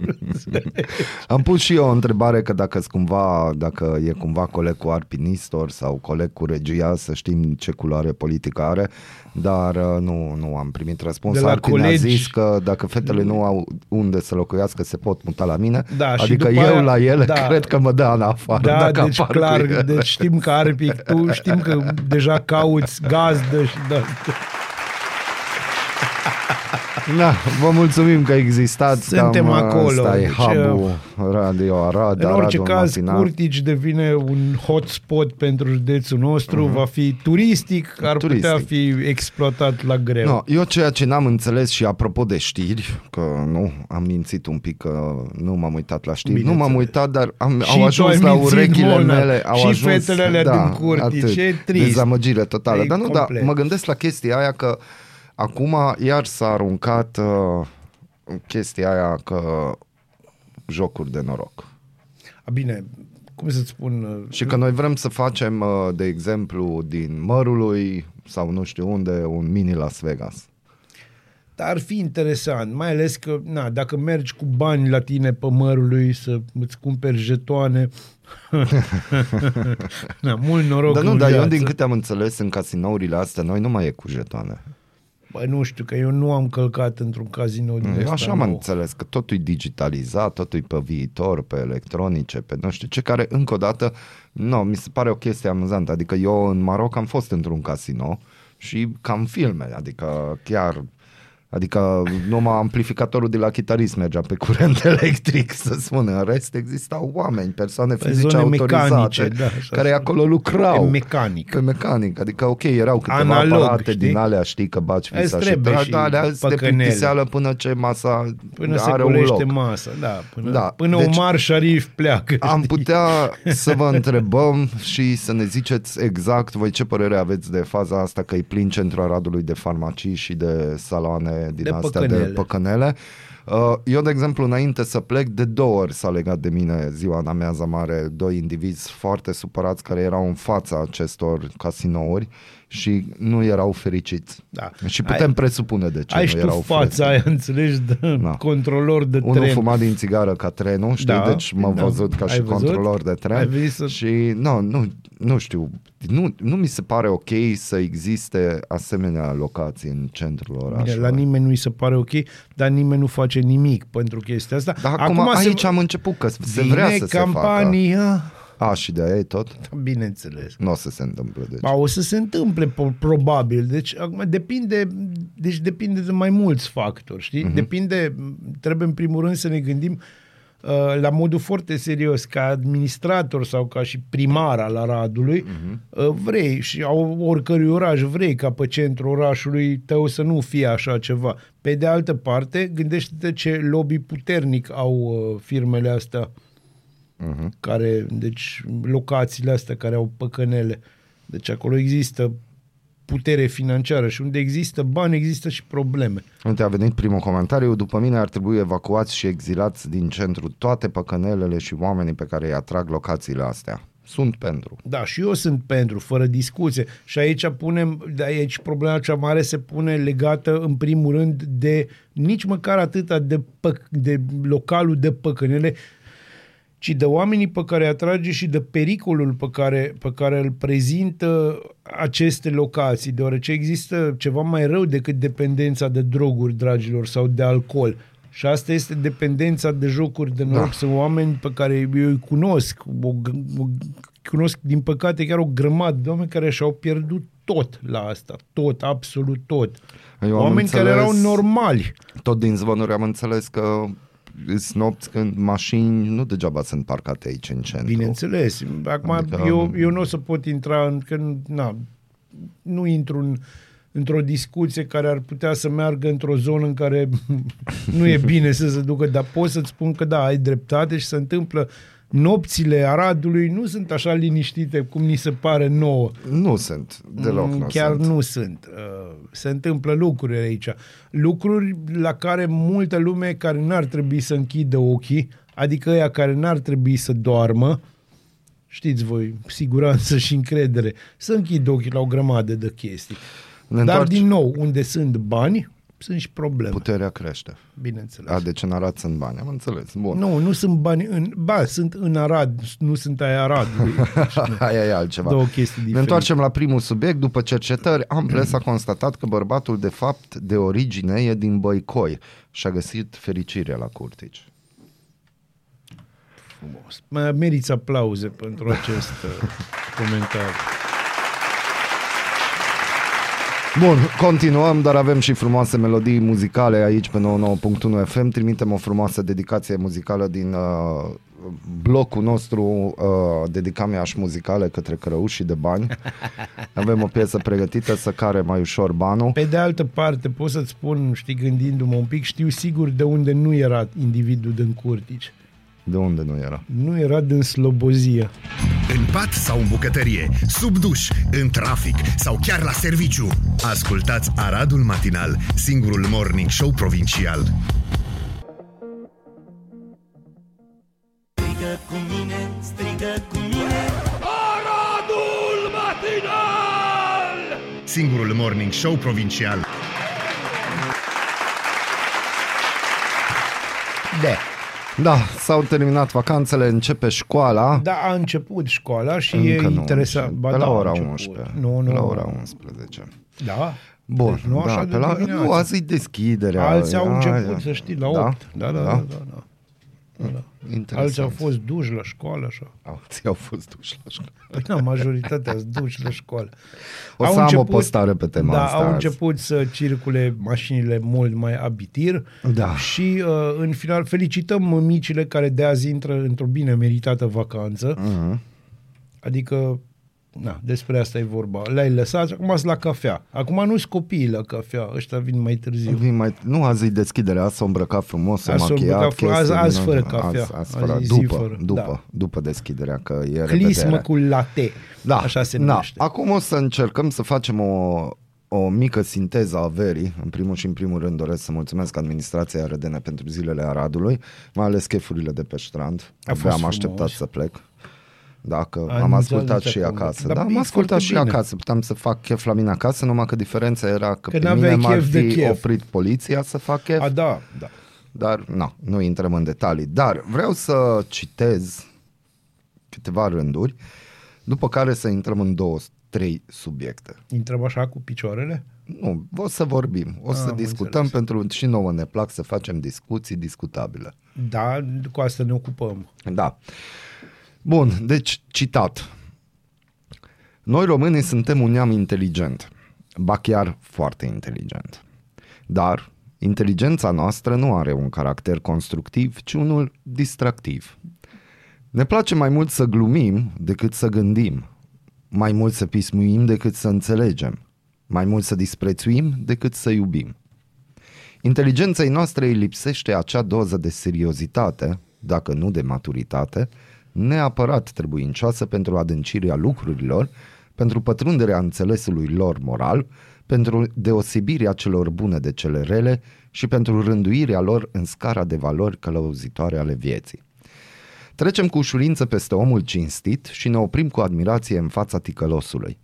Am pus și eu o întrebare că dacă cumva, dacă e cumva coleg cu Arpi Nistor sau coleg cu regia, să știm ce culoare politică are, dar uh, nu, nu am primit răspuns. De la Arpi ne-a colegi- zis că dacă fetele nu au unde să locuiască, se pot muta la mine. Da, și adică după eu aia- la ele da. cred că mă dă în afară. Da, dacă deci apar cu clar, ele. deci știm că Arpic, tu știm că deja cauți gazdă și da. Da, vă mulțumim că existați. Suntem Cam, uh, acolo, Ăsta e deci, hub Radio Arad, În orice Aradul caz, Matinal. Curtici devine un hotspot pentru județul nostru, va fi turistic, ar Mhm. Turistic. putea fi exploatat la greu. No, eu ceea ce n-am înțeles și apropo de știri, că nu, am mințit un pic că nu m-am uitat la știri, nu m-am Bineînțeles. uitat, dar am, Și au tu ajuns ai la mințit, urechile Molnar. mele. Au Și ajuns, fetele alea da, din Curtici, atât. e trist. Dezamăgire totală. E dar nu, da, complet. mă gândesc la chestia aia că acum iar s-a aruncat uh, chestia aia că jocuri de noroc. A, bine, cum să-ți spun... uh, Și că noi vrem să facem, uh, de exemplu, din mărului sau nu știu unde, un mini Las Vegas. Dar ar fi interesant, mai ales că, na, dacă mergi cu bani la tine pe mărului să îți cumperi jetoane, na, mult noroc Dar nu, în dar eu viață. din câte am înțeles în casinourile astea, noi nu mai e cu jetoane. Bă, nu știu, că eu nu am călcat într-un cazinou din Eu ăsta așa am nou. înțeles, că totul e digitalizat, totul e pe viitor, pe electronice, pe nu știu ce, care încă o dată, nu, mi se pare o chestie amuzantă. Adică eu în Maroc am fost într-un casino și cam filme, adică chiar Adică numai amplificatorul de la chitarist mergea pe curent electric, să spun. În rest existau oameni, persoane Pe fizice zone autorizate, mecanice, da, așa care să- acolo lucrau. Pe mecanic. Pe mecanic. Adică, ok, erau câteva Analog, aparate știi? din alea, știi, că baci Îți visa și trebuie tragi, și dar alea se păcănele. plictiseală până ce masa Până se are un culește loc. masa, da. Până, Da, până deci- Omar Sharif pleacă. Am știi? putea să vă întrebăm și să ne ziceți exact voi ce părere aveți de faza asta că e plin centrul Aradului de farmacii și de saloane din De astea păcănele. de păcănele. Uh, Eu, de exemplu, înainte să plec, de două ori s-a legat de mine ziua în amiaza mare, doi indivizi foarte supărați care erau în fața acestor casinouri și nu erau fericiți. Da. Și putem Ai- presupune de ce Ai nu și tu erau fața fericiți. aia, înțelegi, de Da. controlor de Unul tren. fuma din țigară ca trenul, știi? Da, deci m-am da. văzut ca Ai și văzut? controlor de Ai tren. venit să- Și nu, nu, nu știu, nu, nu mi se pare ok să existe asemenea locații în centrul Bine, orașului. la nimeni nu-i se pare ok, dar nimeni nu face nimic pentru chestia asta. Dar acum, se- aici am început că se vine vrea să campania. se facă. A, și de aia e tot? Bineînțeles. Nu o să se întâmple, deci. Ba, o să se întâmple po- probabil. Deci acum depinde, deci depinde de mai mulți factori, știi? Uh-huh. Depinde, trebuie în primul rând să ne gândim uh, la modul foarte serios, ca administrator sau ca și primar al Aradului, uh-huh. uh, vrei și a oricărui oraș vrei ca pe centrul orașului tău să nu fie așa ceva. Pe de altă parte, gândește-te ce lobby puternic au uh, firmele astea uh-huh. care, deci locațiile astea care au păcănele. Deci acolo există putere financiară și unde există bani, există și probleme. Uite, a venit primul comentariu. După mine ar trebui evacuați și exilați din centru toate păcănelele și oamenii pe care îi atrag locațiile astea. Sunt pentru. Da, și eu sunt pentru, fără discuție. Și aici punem, de aici problema cea mare se pune legată în primul rând de nici măcar atâta de, păc, de localul de păcănele, ci de oamenii pe care îi atrage și de pericolul pe care, pe care îl prezintă aceste locații, deoarece există ceva mai rău decât dependența de droguri, dragilor, sau de alcool. Și asta este dependența de jocuri de noroc. Da. Sunt oameni pe care eu îi cunosc, o, o, cunosc din păcate chiar o grămadă de oameni care și-au pierdut tot la asta, tot, absolut tot. Eu am oameni înțeles- care erau normali. Tot din zvonuri am înțeles că sunt nopți când mașini nu degeaba sunt parcate aici în centru. Bineînțeles. Acum, Adică- adică... eu, eu nu o să pot intra în... Că, na, nu intru în, într-o discuție care ar putea să meargă într-o zonă în care nu e bine să se ducă, dar pot să-ți spun că da, ai dreptate și se întâmplă nopțile Aradului nu sunt așa liniștite cum ni se pare nouă. Nu sunt, deloc Mm, nu Chiar sunt. nu sunt. Uh, Se întâmplă lucruri aici. Lucruri la care multă lume care n-ar trebui să închidă ochii, adică ăia care n-ar trebui să doarmă, știți voi, siguranță și încredere, să închid ochii la o grămadă de chestii. Ne Dar, întoarce- din nou, unde sunt bani, sunt și probleme, Puterea crește. bineînțeles. A, deci în Arad sunt bani, am înțeles. Bun. Nu, nu sunt bani în... Ba, sunt în Arad, nu sunt ai Aradului. Aia e altceva. Două chestii diferite. Ne întoarcem la primul subiect. După cercetări ample s-a constatat că bărbatul de fapt de origine e din Băicoi și a găsit fericire la Curtici. frumos. Mai meriți aplauze pentru acest uh, comentariu. Bun, continuăm, dar avem și frumoase melodii muzicale aici pe 99.1 FM. Trimitem o frumoasă dedicație muzicală din uh, blocul nostru uh, Dedicam Iași Muzicale către cărăușii de bani. Avem o piesă pregătită să care mai ușor banul. Pe de altă parte, pot să-ți spun, știi, gândindu-mă un pic, știu sigur de unde nu era individul din Curtici. De unde nu era? Nu era din Slobozia. În pat sau în bucătărie, sub duș, în trafic sau chiar la serviciu. Ascultați Aradul Matinal, singurul morning show provincial. Strigă cu mine, strigă cu mine Aradul Matinal! Singurul morning show provincial. De. Da, s-au terminat vacanțele, începe școala. Da, a început școala și Încă e nu interesant. începe. Ba Pe la da, a ora început. 11. Nu, nu. La ora 11. Da. Bun, Deci nu da, așa pe de la, dimineață. nu, azi e deschiderea. Alții au Aia, început, aia. să știi, la Da? 8. Da, da, da. da, da, da. da. Interesant. Alții au fost duși la școală, așa. Alții au fost duși la școală. Păi da, majoritatea sunt duși la școală. O să am o postare pe tema da, asta au azi. început să circule mașinile mult mai abitir Da. și uh, în final felicităm micile care de azi intră într-o bine meritată vacanță. Mhm. Adică, na, despre asta e vorba. Le-ai lăsat, acum sunt la cafea. Acum nu sunt copiii la cafea, ăștia vin mai târziu. Vin mai, nu, azi e deschiderea, azi s-a îmbrăcat frumos, s-a Azi s-a machiat. îmbrăcat frumos, chestii azi- azi din fără astea. cafea. Azi, azi Azi fără, zi după, fără, după, da. după deschiderea, că e Clismă revedere. cu latte. Da, Așa se da. numește. Acum o să încercăm să facem o, o mică sinteză a verii. În primul și în primul rând doresc să mulțumesc administrației Arădene pentru zilele Aradului, mai ales chefurile de pe strand. A Abia fost am așteptat frumos. să plec. Dacă Ai am ascultat nici și acum. acasă. Dar Da, am e ascultat foarte și bine. acasă. Puteam să fac chef la mine acasă, numai că diferența era că, Că pe n-aveai mine m-ar chef de fi chef. oprit poliția să fac chef. A, da, da. Dar nu, nu intrăm în detalii. Dar vreau să citez câteva rânduri, după care să intrăm în două, trei subiecte. Intrăm așa cu picioarele? Nu, o să vorbim, o să am discutăm înțeles. pentru și nouă ne plac să facem discuții discutabile. Da, cu asta ne ocupăm. Da. Bun, deci citat. Noi românii suntem un neam inteligent, ba chiar foarte inteligent. Dar inteligența noastră nu are un caracter constructiv, ci unul distractiv. Ne place mai mult să glumim decât să gândim, mai mult să pismuim decât să înțelegem, mai mult să disprețuim decât să iubim. Inteligenței noastre îi lipsește acea doză de seriozitate, dacă nu de maturitate, neapărat trebuincioasă pentru adâncirea lucrurilor, pentru pătrunderea înțelesului lor moral, pentru deosebirea celor bune de cele rele și pentru rânduirea lor în scara de valori călăuzitoare ale vieții. Trecem cu ușurință peste omul cinstit și ne oprim cu admirație în fața ticălosului.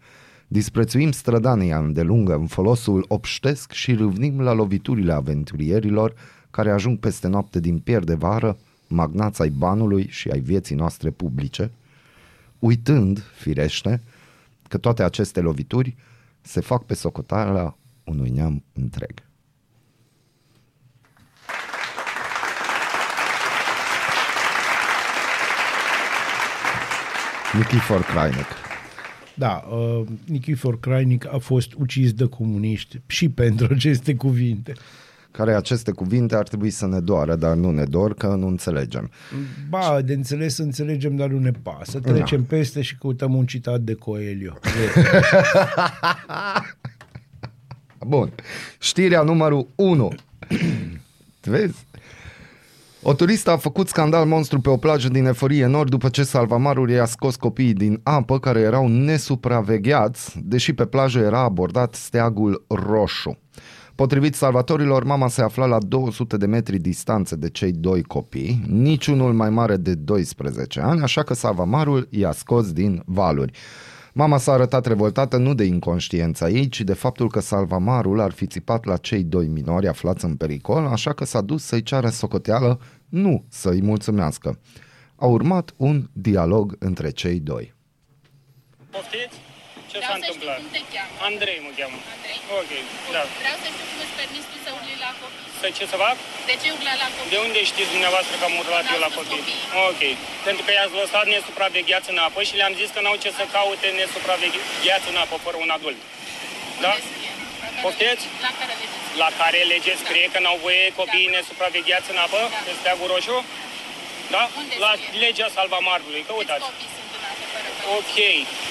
Disprețuim strădania îndelungă în folosul obștesc și râvnim la loviturile aventurierilor care ajung peste noapte din pier de vară, magnați ai banului și ai vieții noastre publice, uitând, firește, că toate aceste lovituri se fac pe socoteala unui neam întreg. Nikifor Krainek. Da, uh, Nikifor Crainic a fost ucis de comuniști și pentru aceste cuvinte. Care aceste cuvinte ar trebui să ne doară, dar nu ne dor că nu înțelegem. Ba, de înțeles înțelegem, dar nu ne pasă. Trecem Da. peste și căutăm un citat de Coelho. Bun. Știrea numărul 1. Vezi? O turistă a făcut scandal monstru pe o plajă din Eforie Nord după ce salvamarul i-a scos copiii din apă care erau nesupravegheați, deși pe plajă era abordat steagul roșu. Potrivit salvatorilor, mama se afla la 200 de metri distanță de cei doi copii, niciunul mai mare de 12 ani, așa că salvamarul i-a scos din valuri. Mama s-a arătat revoltată nu de inconștiența ei, ci de faptul că salvamarul ar fi țipat la cei doi minori aflați în pericol, așa că s-a dus să-i ceară socoteală, nu să-i mulțumească. A urmat un dialog între cei doi. Poftiți? Ce Vreau s-a să știu întâmplat? cum te cheamă. Andrei mă cheamă. Andrei? Ok, Bun. da. Vreau să știu cum îți permis tu să urli la copii. Să ce să fac? De ce urla la copii? De unde știți dumneavoastră că am urlat N-au eu la spus copii? copiii. Ok. Pentru că i-ați lăsat nesupravegheați în apă și le-am zis că n-au ce să caute nesupravegheați în apă fără un adult. Da? Unde scrie? La care- Poftiți? La care le zici? La care legea scrie că n-au voie copiii nesupravegheați în apă? Da. Pe steagul roșu? Da? Unde La scrie? legea salvamarului. Câți Căutați. copii Ok.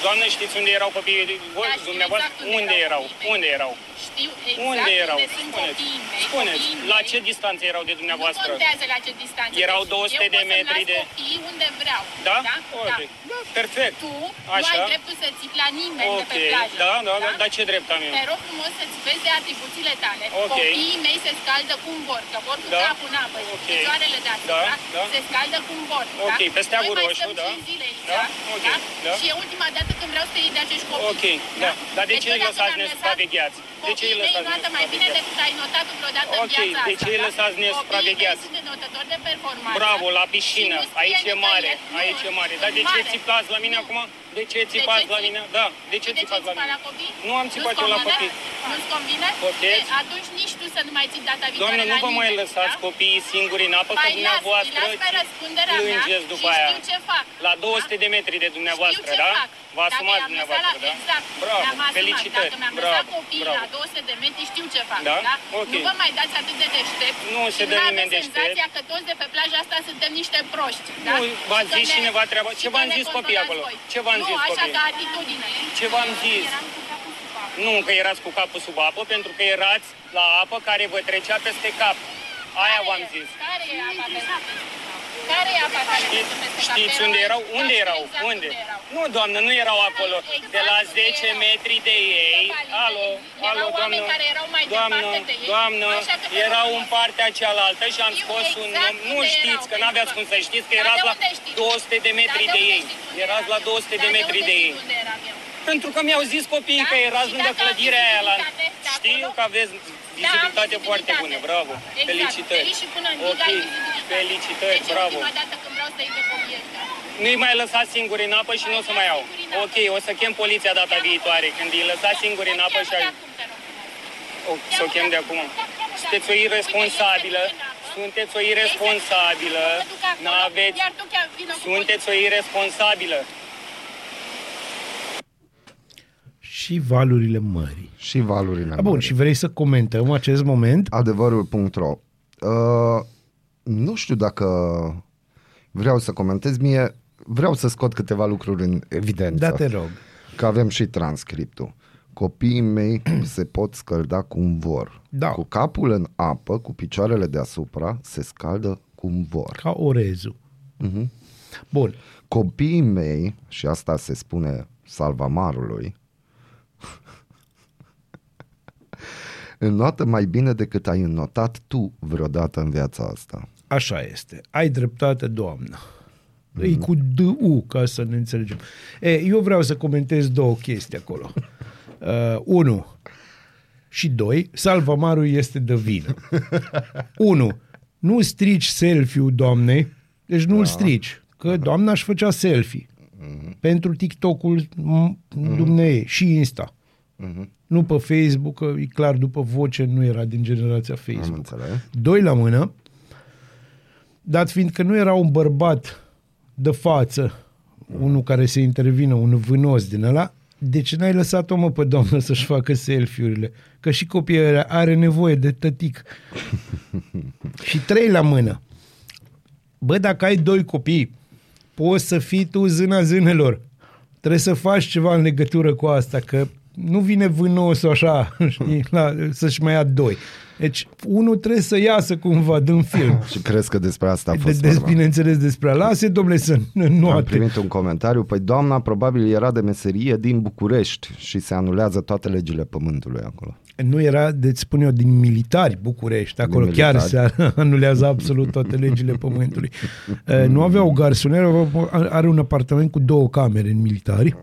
Doamnă, știți unde erau copiii? Voi, Da, știu dumneavoastră? exact unde unde erau erau? copiii mei. Unde erau? Știu exact Unde erau? unde sunt Spuneți. copiii mei. Spuneți. copiii La mei. ce distanță erau de Nu dumneavoastră? contează la ce distanță. Erau Deci 200 eu de pot să-mi metri las de- copiii unde vreau. Da? Da? Ok. Da. Perfect. Tu Așa. nu ai dreptul să ții la nimeni de Ok. pe plajă. Da, da, da. Dar ce drept am eu? Te rog frumos să-ți vezi de atribuțiile tale. Ok. Copiii mei se scaldă cum vor, că vor cu Da. capul în apă și Ok. picioarele de asupra Da, da. se scaldă cum vor. Ok, da? pe steagul Noi mai roșu, stăm da. cinci zile aici, Da, da? ok, da? da. Și e ultima dată când vreau să te iei de acești copii. Ok, da. Dar de Deci ce eu îi dacă lăsați mi-am nesupravegheați? De ce îi Copiii mei lăsați notă mai bine nesupravegheați? decât ai notat vreodată în Ok, viața de asta, ce îi da? lăsați nesupravegheați? Copiii mei sunt denotători de performanță. Bravo, la și piscină. nu scrie Aici e mare. nicăieri. Nu, Aici e mare. Dar de sunt ce mare. țipați la mine Nu. acum? De ce țipați la ții? mine? Da. De ce Tu de ce țipați la țipa mine? la copii? Nu am țipat Nu-ți eu la convine? copii. Nu-ți convine? Poftiți? E, Atunci nici tu să nu mai ții data viitoare Doamne, la nu vă mai nimeni, lăsați da? copiii singuri în apă, că Păi las, dumneavoastră îi las pe răspunderea mea plângeți și după aia. știu ce fac. La da? 200 de metri de dumneavoastră, Știu ce da? fac. Vă Dacă asumați i-am dumneavoastră, lăsat da? la, Exact. Bravo, Mi-am asumat. felicitări. Dacă mi-am Bravo, lăsat copiii bravo. la 200 de metri, știu ce fac. Da? Da? Ok. Nu vă mai dați atât de deștept. Nu se și dă nu nimeni aveți deștept. senzația că toți de pe plaja asta suntem niște proști. Da? Nu, v-ați Și că zis ne- cineva treaba. și Ce că v-am ne zis copiii controlați acolo? voi. Ce v-am zis Nu, așa copiii? ca atitudine. Ce v-am zis? Eram cu capul sub apă. Nu, că erați cu capul sub apă, pentru că erați la apă care vă trecea peste cap. Aia Care v-am e? zis. Care e apa pe Care e apa care Știți, merge peste știți cap? unde erau? Da, Unde știu erau? exact Unde? erau. Nu, doamnă, nu erau acolo. Exact De la unde 10 erau. metri de ei. Valide. Alo, Erau alo, oameni doamnă. care erau mai Doamnă, departe de ei, doamnă, așa că te erau rog în frumos. partea cealaltă și am Știu scos un exact nume. Nu unde știți, erau, că n-aveați pentru cum să știți, că Dar de erați la unde știți tu? 200 de metri Dar de unde ei. știți tu unde Erați eram la eu? 200 de Dar metri unde de știți ei. tu unde eram eu? Pentru că mi-au zis copiii Da? că erați Și lângă dacă am clădirea aia la... vizibilitate de Știu acolo? că aveți Da, am vizibilitate foarte vizibilitate. bună, bravo. Exact. Felicitări. De aici și până în Ok, Giga ai vizibilitate. Felicitări, deci bravo. ultima dată când vreau să iei pe copiii ăștia. Nu-i mai lăsați singuri în apă și nu o să mai iau. Singuri în apă. Ok, o să chem poliția data viitoare. Când îi lăsați singuri în apă și... Cheamă de ai- acum, te rog frumos. O, să o chem de acum. Sunteți o irresponsabilă. Sunteți o irresponsabilă, Mă duc acolo, n-aveți, Iar tu chiar vină cu sunteți o irresponsabilă. Și valurile mării. Și valurile A, bun, mari. și vrei să comentăm acest moment? Adevărul.ro uh, Nu știu dacă vreau să comentez mie, vreau să scot câteva lucruri în evidență. Da, te rog. Că avem și transcriptul. Copiii mei se pot scălda cum vor. Da. Cu capul în apă, cu picioarele deasupra, se scaldă cum vor. Ca orezul. Mhm. Bun. Copiii mei, și asta se spune salvamarului, înnoată mai bine decât ai înnotat tu vreodată în viața asta. Așa este. Ai dreptate, doamnă. Mm-hmm. E cu D-U, ca să ne înțelegem. E, eu vreau să comentez două chestii acolo. Uh, unu și doi, salvamarul este de vină. Unu, nu strici selfie-ul doamnei, deci nu-l strici, că doamna își făcea selfie pentru TikTok-ul m- dumneei și Insta. Nu pe Facebook, că e clar după voce nu era din generația Am Facebook. înțeles. Doi la mână, dat fiind că nu era un bărbat de față, unul care se intervină, un vânos din ăla, de ce n-ai lăsat-o mă pe doamnă să-și facă selfie-urile? Că și copiii ăia are nevoie de tătic. și trei la mână. Bă, dacă ai doi copii, poți să fii tu zâna zânelor. Trebuie să faci ceva în legătură cu asta, că nu vine vânosul așa, știi, la, să-și mai ia doi. Deci, unul trebuie să iasă cumva din film. Și crezi că despre asta a De, fost de, vorba? bineînțeles despre lase, domnule, să nu Am atât. primit un comentariu, păi doamna probabil era de meserie din București și se anulează toate legile pământului acolo. Nu era, deci spun eu, din militari București, acolo Din chiar militari. se anulează absolut toate legile pământului. Uh, nu avea o garsonieră, are un apartament cu două camere în militari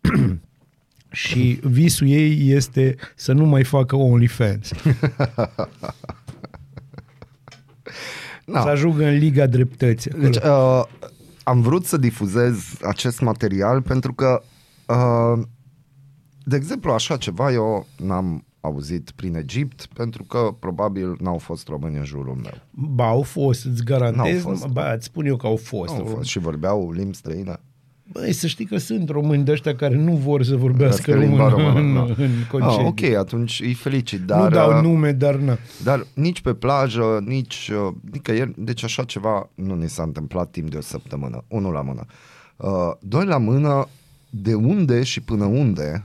și visul ei este să nu mai facă OnlyFans. Na. Să ajungă în Liga Dreptății. acolo. Deci, uh, am vrut să difuzez acest material pentru că, uh, de exemplu, așa ceva eu n-am auzit prin Egipt pentru că probabil n-au fost români în jurul meu. Ba, au fost, îți garantez. N-au fost. Ba, îți spun eu că au fost. Au fost și vorbeau limbi străine. Băi, să știi că sunt români de ăștia care nu vor să vorbească Vorbească limba română română, în, da. în concediu. Ah, ok, atunci îi felicit, dar, nu dau uh, nume, dar na. dar nici pe plajă, nici uh, nicăieri, deci așa ceva nu ni s-a întâmplat timp de o săptămână, unul la mână. Uh, doi la mână, de unde și până unde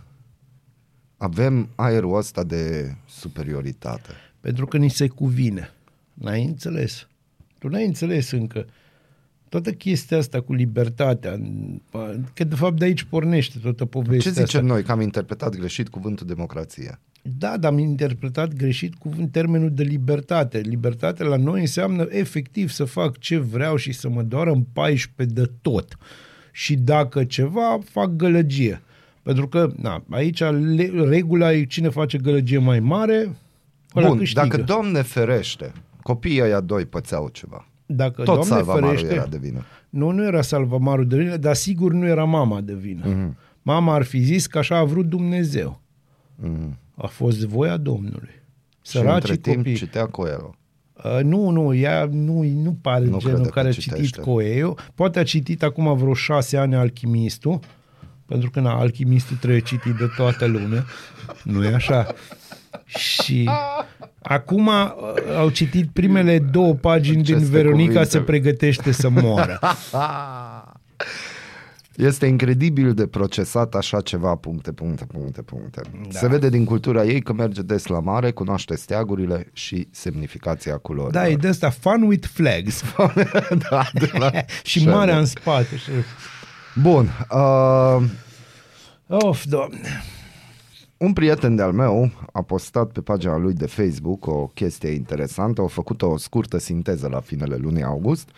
avem aerul ăsta de superioritate? Pentru că ni se cuvine. N-ai înțeles. Tu n-ai înțeles încă. Toată chestia asta cu libertatea, că de fapt de aici pornește toată Ce povestea zicem asta. noi? Că am interpretat greșit cuvântul democrație. Da, dar am interpretat greșit cuvânt termenul de libertate. Libertate la noi înseamnă efectiv să fac ce vreau și să mă doară în 14 de tot. Și dacă ceva, fac gălăgie. Pentru că, na, aici le, regula e cine face gălăgie mai mare, ăla Bun, câștigă. dacă Doamne ferește, copiii ăia doi pățeau ceva. Dacă, Tot Doamne salvamarul ferește, era de vină. Nu, nu era salvamarul de vină, dar sigur nu era mama de vină. Mhm. Mm-hmm. Mama ar fi zis că așa a vrut Dumnezeu. Mhm. A fost voia Domnului. Și între Săracii timp copii. citea Coelho. Uh, nu, nu, ea nu, nu pare Nu nu crede genul că care a citit citește. Coelho. Poate a citit acum vreo șase ani Alchimistul, pentru că na, Alchimistul trebuie citit de toată lumea. Nu e așa? Și acum uh, au citit primele două pagini din Aceste Veronica cuvinte. se pregătește să moară. Este incredibil de procesat așa ceva, puncte, puncte, puncte, puncte. Da. Se vede din cultura ei că merge des la mare, cunoaște steagurile și semnificația culorilor. Da, e de asta, fun with flags. da, de la... și marea în spate. Și... Bun, uh, Of, doamne. Un prieten de-al meu a postat pe pagina lui de Facebook o chestie interesantă, a făcut o scurtă sinteză la finele lunii august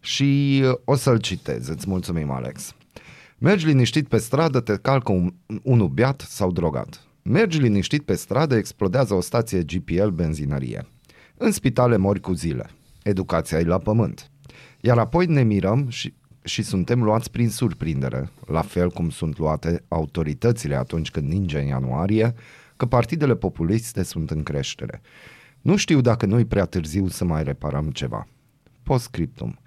și o să-l citez. Îți mulțumim, Alex. Mergi liniștit pe stradă, te calcă un, unul beat sau drogat. Mergi liniștit pe stradă, explodează o stație GPL benzinărie. În spitale mori cu zile. Educația e la pământ. Iar apoi ne mirăm și, și suntem luați prin surprindere, la fel cum sunt luate autoritățile atunci când ninge în ianuarie, că partidele populiste sunt în creștere. Nu știu dacă nu-i prea târziu să mai reparăm ceva. Postscriptum.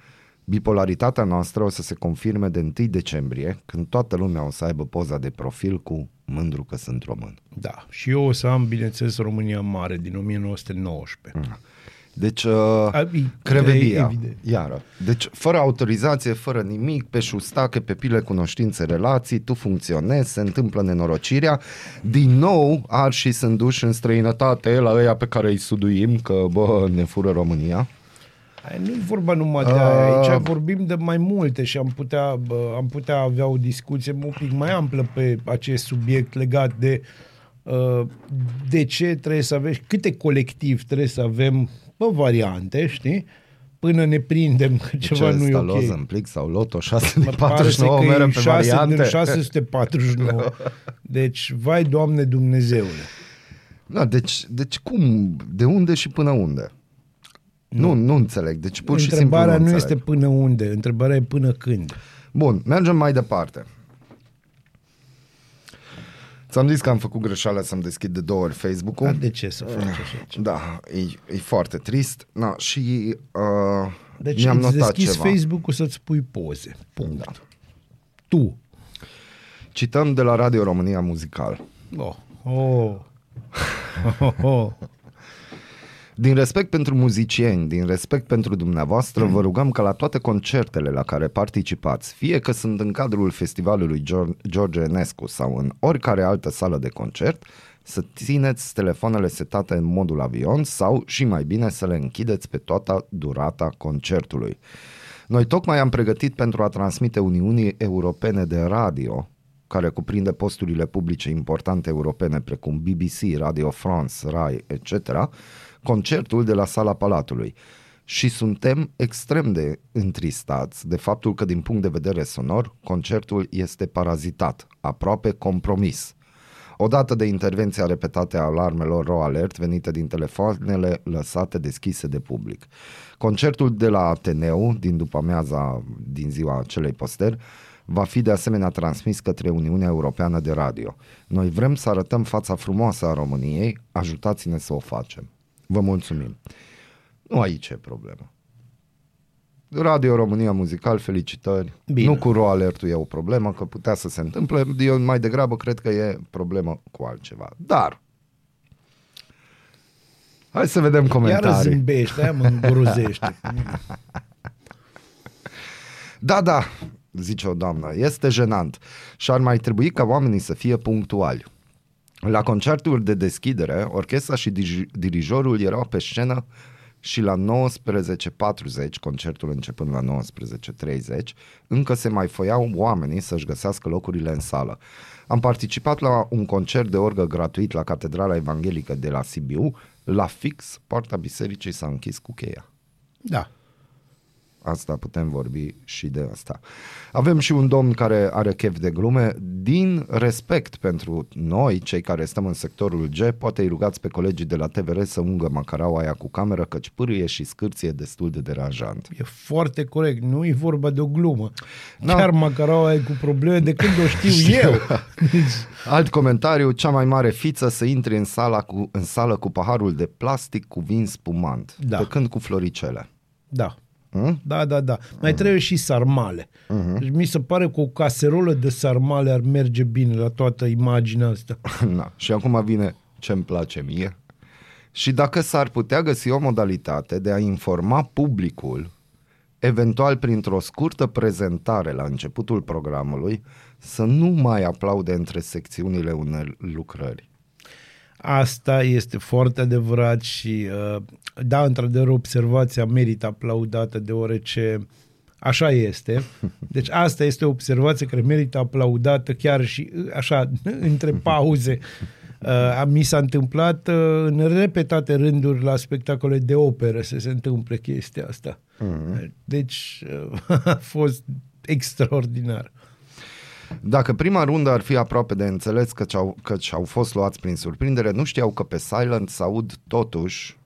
Bipolaritatea noastră o să se confirme de 1 decembrie, când toată lumea o să aibă poza de profil cu mândru că sunt român. Da. Și eu o să am, bineînțeles, România Mare din 1919. Deci, uh, A, e- crevebia, evident. iară. Deci, fără autorizație, fără nimic, pe șustache, pe pile cunoștințe, relații, tu funcționezi, se întâmplă nenorocirea. Din nou, arșii sunt duși în străinătate la ăia pe care îi suduim, că, bă, ne fură România. Aia Nu e vorba numai de aia, Ah. aici vorbim de mai multe și am putea, bă, am putea avea o discuție un pic mai amplă pe acest subiect legat de uh, de ce trebuie să avem, câte colectiv trebuie să avem, bă, variante, știi? Până ne prindem că ceva Ce, nu e staloz ok. în plic sau loto Mă pare să 649 că mere e pe 6 variante. din 649. Deci, vai, Doamne Dumnezeule. Da, deci, deci cum? De unde și până unde? Nu, nu înțeleg. Deci pur și simplu Întrebarea nu, nu înțeleg. este până unde, întrebarea e până când. Bun, mergem mai departe. Ți-am zis că am făcut greșeala să-mi deschid de două ori Facebook-ul. Dar de ce să faci așa ceva? Da, e, e foarte trist. Na, și uh, Deci mi-am îți notat deschizi ceva. Facebook-ul să-ți pui poze. Punct. Da. Tu. Cităm de la Radio România Muzical. Oh. Oh. Oh, oh. Din respect pentru muzicieni, din respect pentru dumneavoastră, vă rugăm ca la toate concertele la care participați, fie că sunt în cadrul festivalului Geor- George Enescu sau în oricare altă sală de concert, să țineți telefoanele setate în modul avion sau, și mai bine, să le închideți pe toată durata concertului. Noi tocmai am pregătit pentru a transmite Uniunii Europene de Radio, care cuprinde posturile publice importante europene precum BBC, Radio France, RAI, etc., concertul de la Sala Palatului. Și suntem extrem de întristați de faptul că, din punct de vedere sonor, concertul este parazitat, aproape compromis. Odată de intervenția repetată a alarmelor RO Alert venite din telefoanele lăsate deschise de public. Concertul de la Ateneu, din după amiaza din ziua acelei posteri, va fi de asemenea transmis către Uniunea Europeană de Radio. Noi vrem să arătăm fața frumoasă a României, ajutați-ne să o facem. Vă mulțumim. Nu aici e problema. Radio România Muzical, felicitări. Bine. Nu cu ro alertul e o problemă, că putea să se întâmple. Eu mai degrabă cred că e problemă cu altceva. Dar, hai să vedem Iar comentarii. zâmbește, aia mă îngrozește. Da, da, zice o doamnă, este jenant și ar mai trebui ca oamenii să fie punctuali. La concertul de deschidere, orchestra și dij- dirijorul erau pe scenă și la 19.40, concertul începând la 19.30, încă se mai foiau oamenii să-și găsească locurile în sală. Am participat la un concert de orgă gratuit la Catedrala Evanghelică de la Sibiu, la fix, poarta bisericii s-a închis cu cheia. Da. Asta putem vorbi și de asta. Avem și un domn care are chef de glume. Din respect pentru noi, cei care stăm în sectorul G, poate îi rugați pe colegii de la TVR să ungă macaraua aia cu cameră, căci pârâie și scârție destul de deranjant. E foarte corect. Nu e vorba de o glumă. Da. Chiar macaraua e cu probleme de când o știu, Știu. eu. Deci, Alt comentariu, cea mai mare fiță să intre în, sala cu, în sală cu paharul de plastic cu vin spumant, Da. pe când cu floricele. da. Hmm? Da, da, da. Mai trebuie și sarmale. Mhm. Deci mi se pare că o caserolă de sarmale ar merge bine la toată imaginea asta. Na. Și acum vine ce îmi place mie. Și dacă s-ar putea găsi o modalitate de a informa publicul, eventual printr-o scurtă prezentare la începutul programului, să nu mai aplaude între secțiunile unei lucrări. Asta este foarte adevărat și uh, da, într-adevăr, observația merită aplaudată deoarece așa este. Deci asta este o observație care merită aplaudată chiar și uh, așa, între pauze. Uh, mi s-a întâmplat uh, în repetate rânduri la spectacole de operă să se întâmple chestia asta. Deci uh, a fost extraordinar. Dacă prima rundă ar fi aproape de înțeles că au, căci au fost luați prin surprindere, nu știau că pe Silent se aud totuși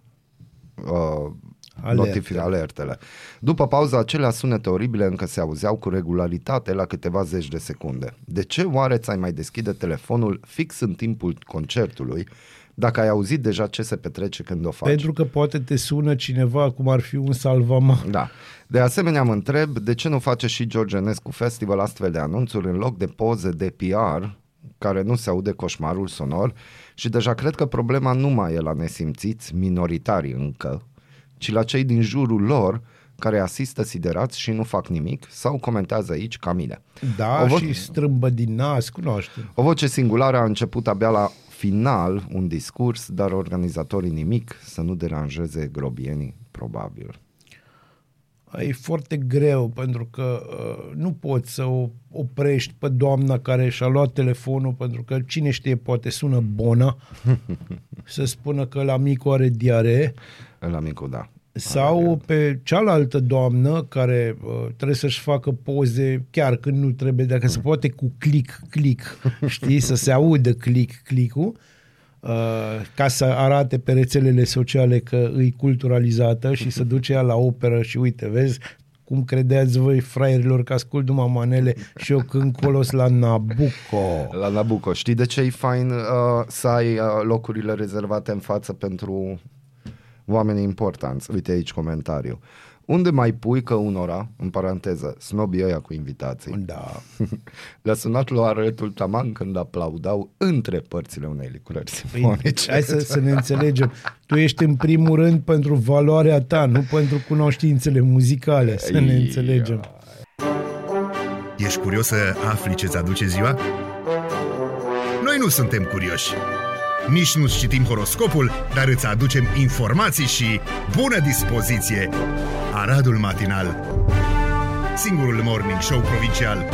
uh, Alertele. notific alertele. După pauza, acelea sunete oribile încă se auzeau cu regularitate la câteva zeci de secunde. De ce oare ți-ai mai deschide telefonul fix în timpul concertului, Dacă ai auzit deja ce se petrece când o faci. Pentru că poate te sună cineva cum ar fi un salvama. Da. De asemenea, mă întreb de ce nu face și George Enescu Festival astfel de anunțuri în loc de poze de PR care nu se aude coșmarul sonor și deja cred că problema nu mai e la nesimțiți minoritari încă, ci la cei din jurul lor care asistă siderați și nu fac nimic sau comentează aici ca mine. Da, O vo- și strâmbă din nas, cunoaște. O voce singulară a început abia la final un discurs, dar organizatorii nimic să nu deranjeze grobienii, probabil. E foarte greu pentru că uh, nu poți să o oprești pe doamna care și-a luat telefonul pentru că cine știe poate sună Bona să spună că la micul are diaree La micul, da. sau pe cealaltă doamnă care uh, trebuie să-și facă poze chiar când nu trebuie, dacă se poate cu click, click, știi, să se audă click, click-ul, uh, ca să arate pe rețelele sociale că îi culturalizată și să duce ea la operă și uite, vezi, cum credeați voi, fraierilor, că ascult numai manele și eu când colos la Nabucco. La Nabucco. Știi de ce e fain uh, să ai uh, locurile rezervate în față pentru oamenii importanți? Uite aici comentariu. Unde mai pui că unora, în paranteză, snobii ăia cu invitații, Da. le-a sunat lui Arătul Taman când aplaudau între părțile unei lucrări Păi, simfonice. hai să, să ne înțelegem. Tu ești în primul rând pentru valoarea ta, nu pentru cunoștințele muzicale, să ne Ia. înțelegem. Ești curios să afli ce-ți aduce ziua? Noi nu suntem curioși. Nici nu citim horoscopul, dar îți aducem informații și bună dispoziție. Aradul Matinal Singurul morning show provincial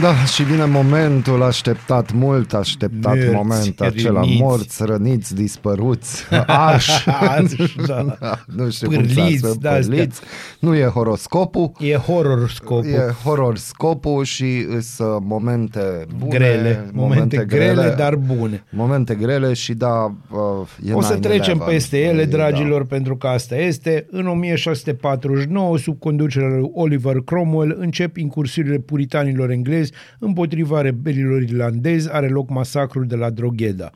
Da, și vine momentul așteptat, mult așteptat Mărți, moment acela, răniți. morți, răniți, dispăruți, arși, Arși, da. nu știu cum Pârliți, să de-astea. pârliți. Nu e horoscopul, E horror scopul. e horoscopul și sunt momente bune, grele, momente grele, dar bune. Momente grele și da, uh, e O să 9/11. trecem peste ele, Da. dragilor, pentru că asta este. În 1649, sub conducerea lui Oliver Cromwell, încep incursiunile puritanilor englezi împotriva rebelilor irlandezi, are loc masacrul de la Drogheda.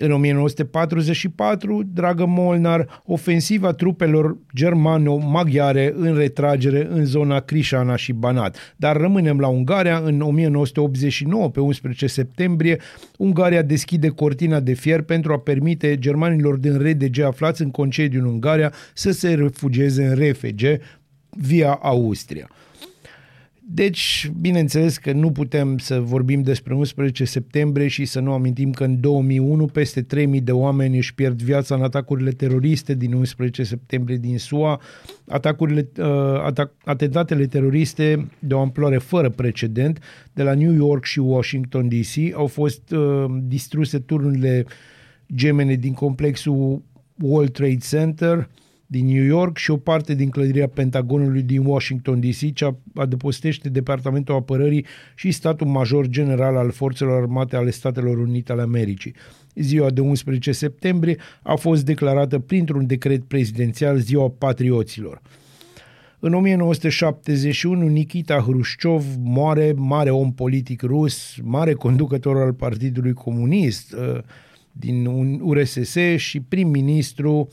În 1944, dragă Molnar, ofensiva trupelor germano-maghiare în retragere în zona Crișana și Banat. Dar rămânem la Ungaria. În 1989, pe 11 septembrie, Ungaria deschide cortina de fier pentru a permite germanilor din RDG aflați în concediu în Ungaria să se refugieze în RFG via Austria. Deci, bineînțeles că nu putem să vorbim despre 11 septembrie și să nu amintim că în 2001 peste 3000 de oameni își pierd viața în atacurile teroriste din 11 septembrie din SUA, atacurile, uh, atac, atentatele teroriste de o amploare fără precedent de la New York și Washington DC au fost uh, distruse turnurile gemene din complexul World Trade Center, din New York și o parte din clădirea Pentagonului din Washington DC, ce adăpostește Departamentul Apărării și statul major general al Forțelor Armate ale Statelor Unite ale Americii. Ziua de 11 septembrie a fost declarată printr-un decret prezidențial Ziua Patrioților. În 1971, Nikita Hrușciov moare, mare om politic rus, mare conducător al Partidului Comunist uh, din URSS și prim-ministru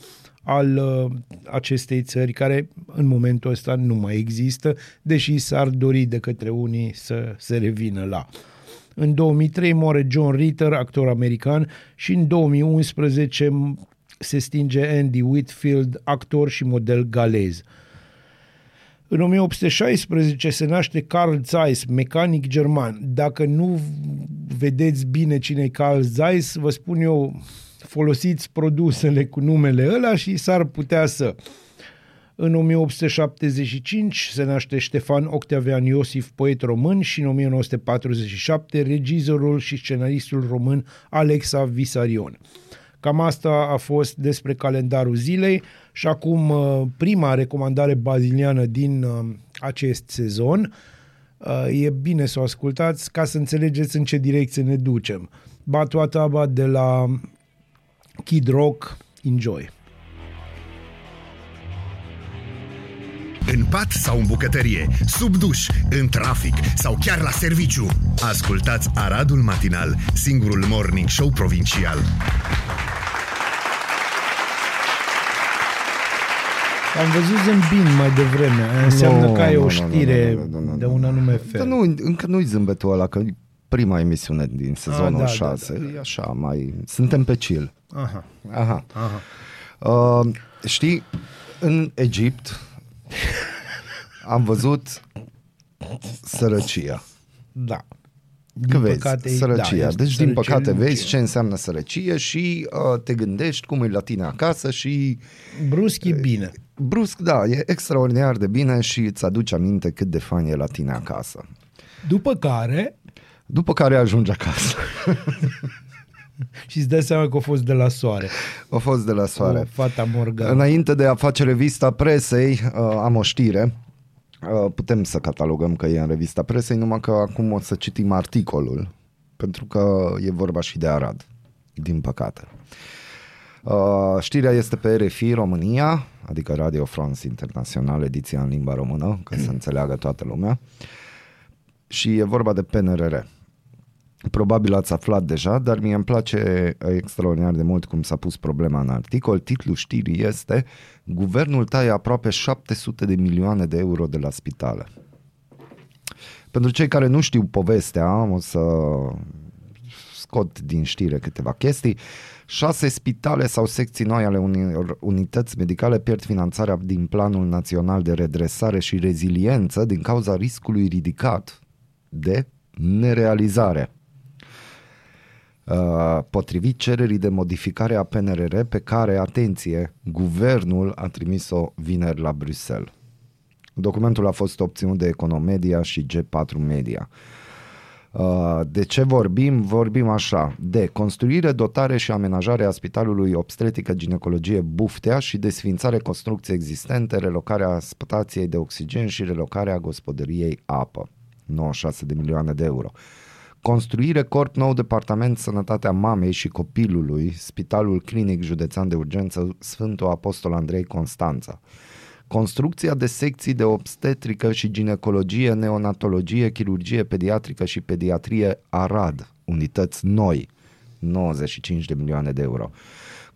al uh, acestei țări, care în momentul ăsta nu mai există, deși s-ar dori de către unii să se revină la. În 2003 moare John Ritter, actor american, și în 2011 se stinge Andy Whitfield, actor și model galez. În 1816 se naște Carl Zeiss, mecanic german. Dacă nu vedeți bine cine e Carl Zeiss, vă spun eu, folosiți produsele cu numele ăla și s-ar putea să. În 1875 se naște Ștefan Octavian Iosif, poet român, și în 1947 regizorul și scenaristul român Alexa Visarion. Cam asta a fost despre calendarul zilei și acum uh, prima recomandare baziliană din uh, acest sezon. Uh, E bine să o ascultați ca să înțelegeți în ce direcție ne ducem. Batuataba de la Kid Rock, enjoy! În pat sau în bucătărie, sub duș, în trafic sau chiar la serviciu. Ascultați Aradul Matinal, singurul morning show provincial. Am văzut Zâmbin mai devreme. Aia Înseamnă Nu, că ai nu, o nu, știre nu, nu, nu, nu, de un anume Că fel. nu, încă nu-i zâmbetul ăla, că e prima emisiune din sezonul da, da, 6. da, E așa, mai... Suntem pe chill. Aha. Aha. Aha. Uh, știi, în Egipt am văzut sărăcia. Da. Că vezi, păcate, sărăcia. da, este deci, din sărăcie păcate, lucie. vezi ce înseamnă sărăcie și uh, te gândești cum e la tine acasă și Brusc e bine. brusc, da, e extraordinar de bine și îți aduce aminte cât de fain e la tine acasă. După care, După care ajungi acasă. și îți dai seama că a fost de la soare. A fost de la soare. O fata Morgan. Înainte de a face revista presei, uh, am o știre. Uh, putem să catalogăm că e în revista presei, numai că acum o să citim articolul, pentru că e vorba și de Arad, din păcate. Uh, știrea este pe RFI România, adică Radio France Internațional, ediția în limba română, ca să înțeleagă toată lumea. Și e vorba de PNRR. Probabil ați aflat deja, dar mie îmi place extraordinar de mult cum s-a pus problema în articol. Titlul știrii este Guvernul taie aproape 700 de milioane de euro de la spitale. Pentru cei care nu știu povestea, o să scot din știre câteva chestii. Șase spitale sau secții noi ale unor unități medicale pierd finanțarea din Planul Național de Redresare și Reziliență din cauza riscului ridicat de nerealizare. Uh, potrivit cererii de modificare a PNRR pe care, atenție, guvernul a trimis-o vineri la Bruxelles. Documentul a fost obținut de Economedia și G4 Media. Uh, De ce vorbim? Vorbim așa, de construire, dotare și amenajare a Spitalului Obstetrică Ginecologie Buftea și desfințare construcției existente, relocarea stației de oxigen și relocarea gospodăriei apă. 96 de milioane de euro. Construire corp nou departament sănătatea mamei și copilului, Spitalul Clinic Județean de Urgență Sfântul Apostol Andrei Constanța. Construcția de secții de obstetrică și ginecologie, neonatologie, chirurgie pediatrică și pediatrie Arad, unități noi, 95 de milioane de euro.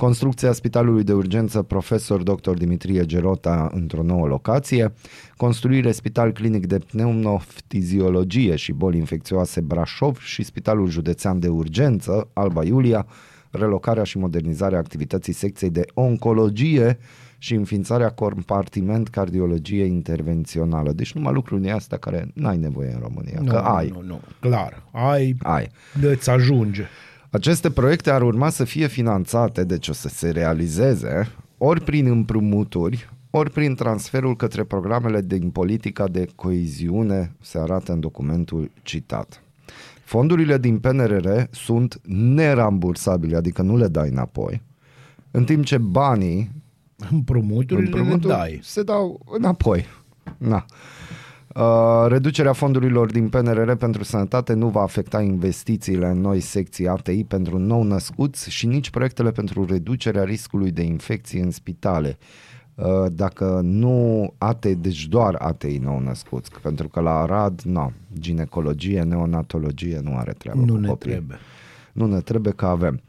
Construcția Spitalului de Urgență Profesor Dr. Dimitrie Gerota într-o nouă locație, construire Spital Clinic de Pneumoftiziologie și boli infecțioase Brașov și Spitalul Județean de Urgență Alba Iulia, relocarea și modernizarea activității secției de oncologie și înființarea compartiment cardiologie intervențională. Deci numai lucruri din astea care n-ai nevoie în România, Nu, că ai. nu, nu, clar. Ai, Ai. îți ajunge. Aceste proiecte ar urma să fie finanțate, deci o să se realizeze, ori prin împrumuturi, ori prin transferul către programele din politica de coeziune, se arată în documentul citat. Fondurile din PNRR sunt nerambursabile, adică nu le dai înapoi, în timp ce banii Împrumuturile împrumuturi le dai. se dau înapoi. Na. Uh, reducerea fondurilor din PNRR pentru sănătate nu va afecta investițiile în noi secții ATI pentru nou născuți și nici proiectele pentru reducerea riscului de infecții în spitale. Uh, dacă nu ATI, deci doar ATI nou născuți, pentru că la Arad, nu, ginecologie, neonatologie nu are treabă Nu cu ne copiii. trebuie. Nu ne trebuie că avem.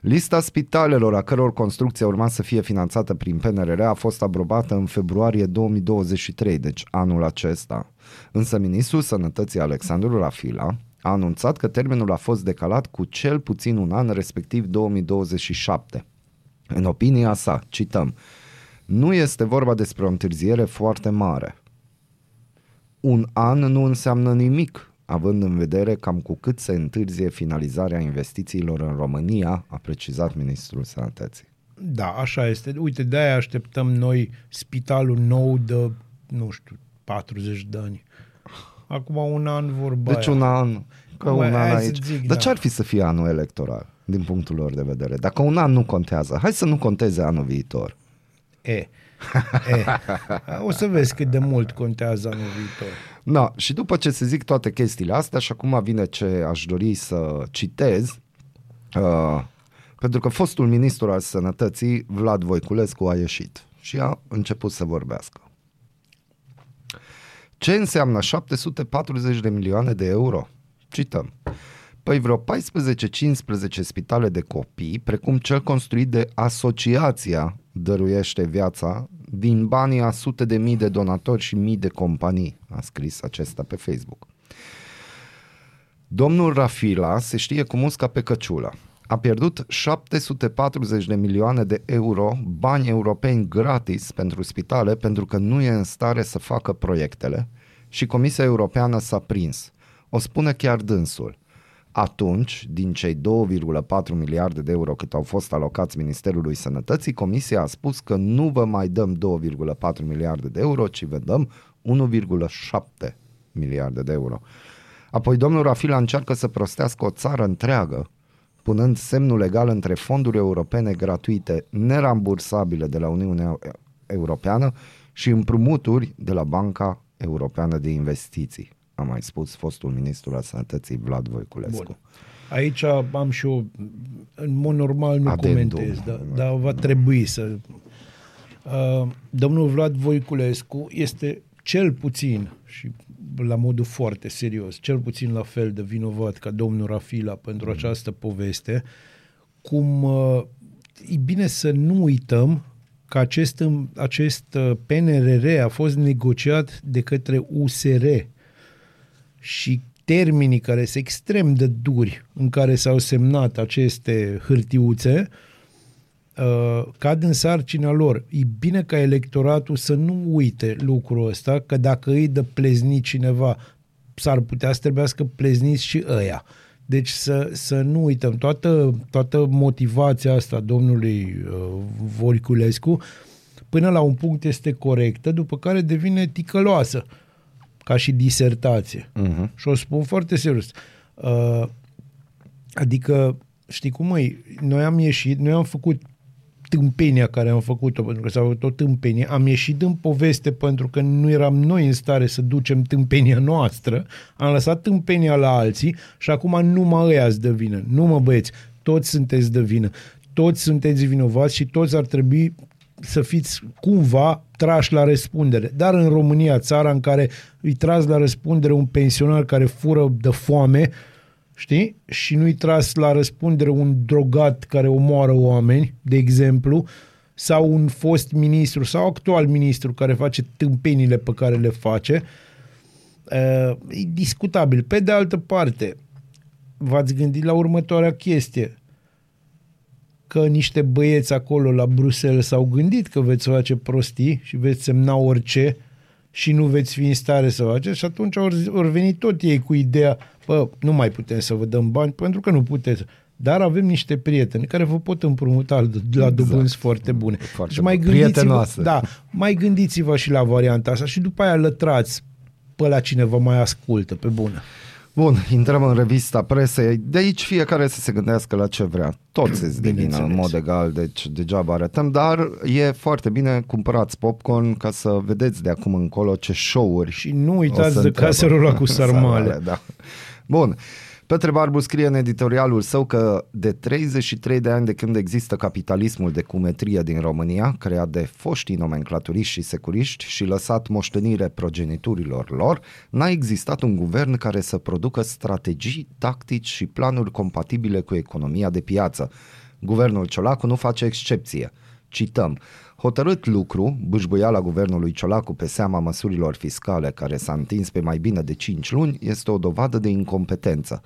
Lista spitalelor a căror construcție urma să fie finanțată prin PNRR a fost aprobată în februarie 2023, deci anul acesta. Însă ministrul sănătății Alexandru Rafila a anunțat că termenul a fost decalat cu cel puțin un an, respectiv 2027. În opinia sa, cităm, nu este vorba despre o întârziere foarte mare. Un an nu înseamnă nimic, având în vedere cam cu cât se întârzie finalizarea investițiilor în România, a precizat Ministrul Sănătății. Da, așa este. Uite, de-aia așteptăm noi spitalul nou de, nu știu, 40 de ani. Acum un an vorba Deci aia. un an, că Bă, un an hai să aici. zic, Dar da. ce ar fi să fie anul electoral, din punctul lor de vedere? Dacă un an nu contează, hai să nu conteze anul viitor. E. e. O să vezi cât de mult contează anul viitor. Da, și după ce se zic toate chestiile astea și acum vine ce aș dori să citez, uh, pentru că fostul ministru al sănătății, Vlad Voiculescu, a ieșit și a început să vorbească. Ce înseamnă 740 de milioane de euro? Cităm. Păi vreo 14-15 spitale de copii, precum cel construit de Asociația Dăruiește Viața, din banii a sute de mii de donatori și mii de companii, a scris acesta pe Facebook. Domnul Rafila se știe cu musca pe căciulă. A pierdut 740 de milioane de euro bani europeni gratis pentru spitale pentru că nu e în stare să facă proiectele și Comisia Europeană s-a prins. O spune chiar dânsul. Atunci, din cei 2,4 miliarde de euro cât au fost alocați Ministerului Sănătății, Comisia a spus că nu vă mai dăm 2,4 miliarde de euro, ci vă dăm 1,7 miliarde de euro. Apoi domnul Rafila încearcă să prostească o țară întreagă, punând semnul legal între fonduri europene gratuite, nerambursabile de la Uniunea Europeană și împrumuturi de la Banca Europeană de Investiții, a mai spus fostul ministru al Sănătății Vlad Voiculescu. Bun. Aici am și eu, în mod normal nu Adendum. comentez, dar, dar va trebui să... Uh, domnul Vlad Voiculescu este cel puțin, și la modul foarte serios, cel puțin la fel de vinovat ca domnul Rafila pentru Mm. această poveste, cum uh, e bine să nu uităm că acest, acest uh, PNRR a fost negociat de către USR și termenii care sunt extrem de duri în care s-au semnat aceste hârtiuțe uh, cad în sarcina lor. E bine ca electoratul să nu uite lucrul ăsta, că dacă îi dă plezni cineva, s-ar putea să trebuiască plezniți și ăia. Deci să, să nu uităm, toată, toată motivația asta a domnului uh, Voiculescu până la un punct este corectă, după care devine ticăloasă ca și disertație. Uh-huh. Și o spun foarte serios. Uh, adică, știi cum măi, noi am ieșit, noi am făcut tâmpenia care am făcut-o, pentru că s-a făcut o tâmpenie, am ieșit în poveste pentru că nu eram noi în stare să ducem tâmpenia noastră, am lăsat tâmpenia la alții și acum numai ăia îți dă vină. Nu mă băieți, toți sunteți de vină. Toți sunteți vinovați și toți ar trebui să fiți cumva trași la răspundere. Dar în România, țara în care îi tras la răspundere un pensionar care fură de foame, știi? Și nu-i tras la răspundere un drogat care omoară oameni, de exemplu, sau un fost ministru sau actual ministru care face tâmpenile pe care le face, uh, e discutabil. Pe de altă parte, v-ați gândit la următoarea chestie că niște băieți acolo la Bruxelles s-au gândit că veți face prostii și veți semna orice și nu veți fi în stare să faceți și atunci au or venit tot ei cu ideea, bă, nu mai putem să vă dăm bani pentru că nu puteți. Dar avem niște prieteni care vă pot împrumuta la dobânzi exact. foarte bune. Foarte și mai bun. gândiți-vă, Prietenoase. da, mai gândiți-vă și la varianta asta și după aia lătrați pe la cine vă mai ascultă, pe bună. Bun, intrăm în revista presei. De aici fiecare să se gândească la ce vrea. Toți se devină în Bineînțeles. mod egal, deci degeaba arătăm, dar e foarte bine, cumpărați popcorn ca să vedeți de acum încolo ce show-uri Și nu o uitați să de întreabă. caserula cu sarmale. da. Bun. Petre Barbu scrie în editorialul său că de 33 de ani de când există capitalismul de cumetrie din România, creat de foștii nomenclaturiști și securiști și lăsat moștenire progeniturilor lor, n-a existat un guvern care să producă strategii, tactici și planuri compatibile cu economia de piață. Guvernul Ciolacu nu face excepție. Cităm, Hotărât lucru, bâșbâiala guvernului Ciolacu pe seama măsurilor fiscale care s-a întins pe mai bine de 5 luni este o dovadă de incompetență.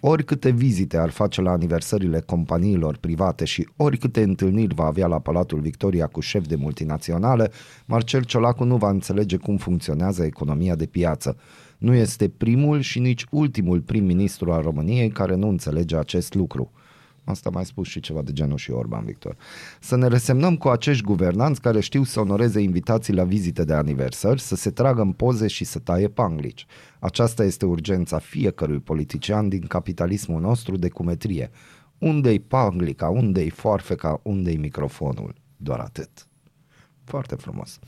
Oricâte vizite ar face la aniversările companiilor private și oricâte întâlniri va avea la Palatul Victoria cu șef de multinaționale, Marcel Ciolacu nu va înțelege cum funcționează economia de piață. Nu este primul și nici ultimul prim-ministru al României care nu înțelege acest lucru. Asta mai spus și ceva de genul și Orban Victor. Să ne resemnăm cu acești guvernanți care știu să onoreze invitații la vizite de aniversări, să se tragă în poze și să taie panglici. Aceasta este urgența fiecărui politician din capitalismul nostru de cumetrie. Unde-i panglica, unde-i foarfeca, unde-i microfonul? Doar atât. Foarte frumos.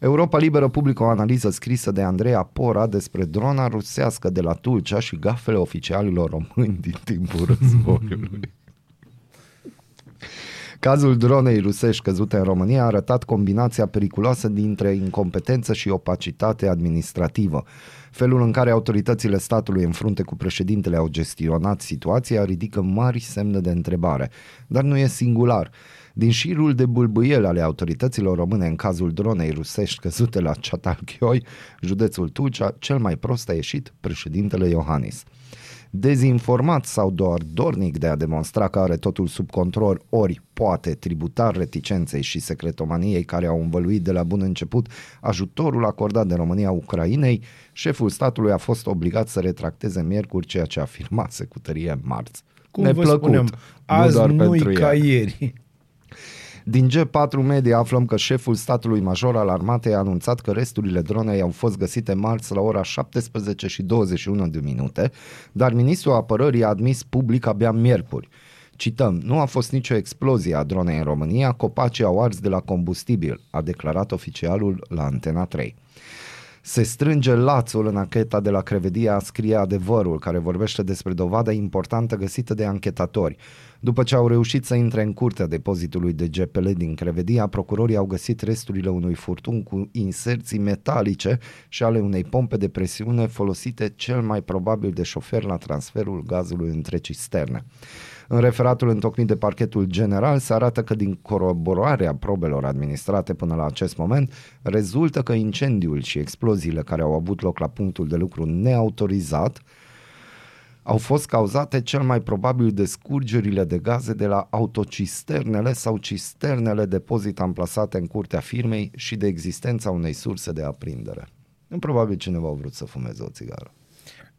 Europa Liberă publică o analiză scrisă de Andreea Pora despre drona rusească de la Tulcea și gafele oficialilor români din timpul războiului. Cazul dronei rusești căzute în România a arătat combinația periculoasă dintre incompetență și opacitate administrativă. Felul în care autoritățile statului în frunte cu președintele au gestionat situația ridică mari semne de întrebare. Dar nu e singular. Din șirul de bâlbâiel ale autorităților române în cazul dronei rusești căzute la Ceatalchioi, județul Tulcea, cel mai prost a ieșit președintele Iohannis dezinformat sau doar dornic de a demonstra că are totul sub control, ori poate tributar reticenței și secretomaniei care au învăluit de la bun început ajutorul acordat de România Ucrainei, șeful statului a fost obligat să retracteze miercuri ceea ce afirmase cu tărie marți. Cum vă spuneam, azi doar nu-i pentru ca ea. ieri. Din G4 Media aflăm că șeful statului major al armatei a anunțat că resturile dronei au fost găsite marți la ora 17 și 21 de minute, dar ministrul apărării a admis public abia miercuri. Cităm, nu a fost nicio explozie a dronei în România, copacii au ars de la combustibil, a declarat oficialul la Antena 3. Se strânge lațul în ancheta de la Crevedia, scrie adevărul, care vorbește despre dovada importantă găsită de anchetatori. După ce au reușit să intre în curtea depozitului de GPL din Crevedia, procurorii au găsit resturile unui furtun cu inserții metalice și ale unei pompe de presiune folosite cel mai probabil de șofer la transferul gazului între cisterne. În referatul întocmit de parchetul general se arată că din coroborarea probelor administrate până la acest moment rezultă că incendiul și exploziile care au avut loc la punctul de lucru neautorizat au fost cauzate cel mai probabil de scurgerile de gaze de la autocisternele sau cisternele depozit amplasate în curtea firmei și de existența unei surse de aprindere. Nu probabil cineva a vrut să fumeze o țigară.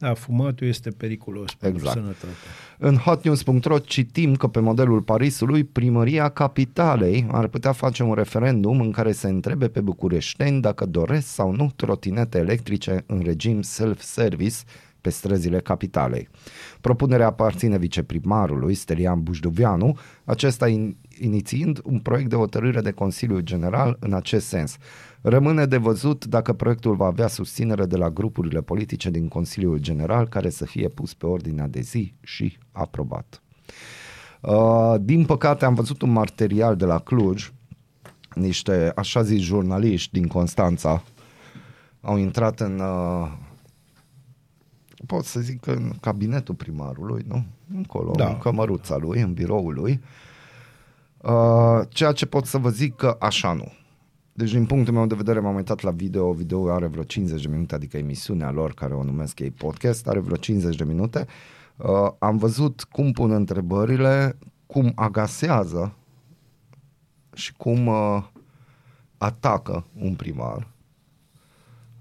Da, fumatul este periculos pentru Exact. sănătate. În hotnews.ro citim că pe modelul Parisului, primăria capitalei ar putea face un referendum în care se întrebe pe bucureșteni dacă doresc sau nu trotinete electrice în regim self-service pe străzile capitalei. Propunerea aparține viceprimarului Stelian Bujduvianu, acesta in, inițiind un proiect de hotărâre de Consiliu General în acest sens. Rămâne de văzut dacă proiectul va avea susținere de la grupurile politice din Consiliul General care să fie pus pe ordinea de zi și aprobat. Uh, din păcate am văzut un material de la Cluj, niște așa zis jurnaliști din Constanța au intrat în uh, pot să zic că în cabinetul primarului, nu? Încolo, Da. în cămăruța lui, în biroul lui. Uh, ceea ce pot să vă zic că așa nu. Deci din punctul meu de vedere m-am uitat la video, video are vreo 50 de minute, adică emisiunea lor care o numesc ei podcast, are vreo 50 de minute. Uh, am văzut cum pun întrebările, cum agasează și cum uh, atacă un primar.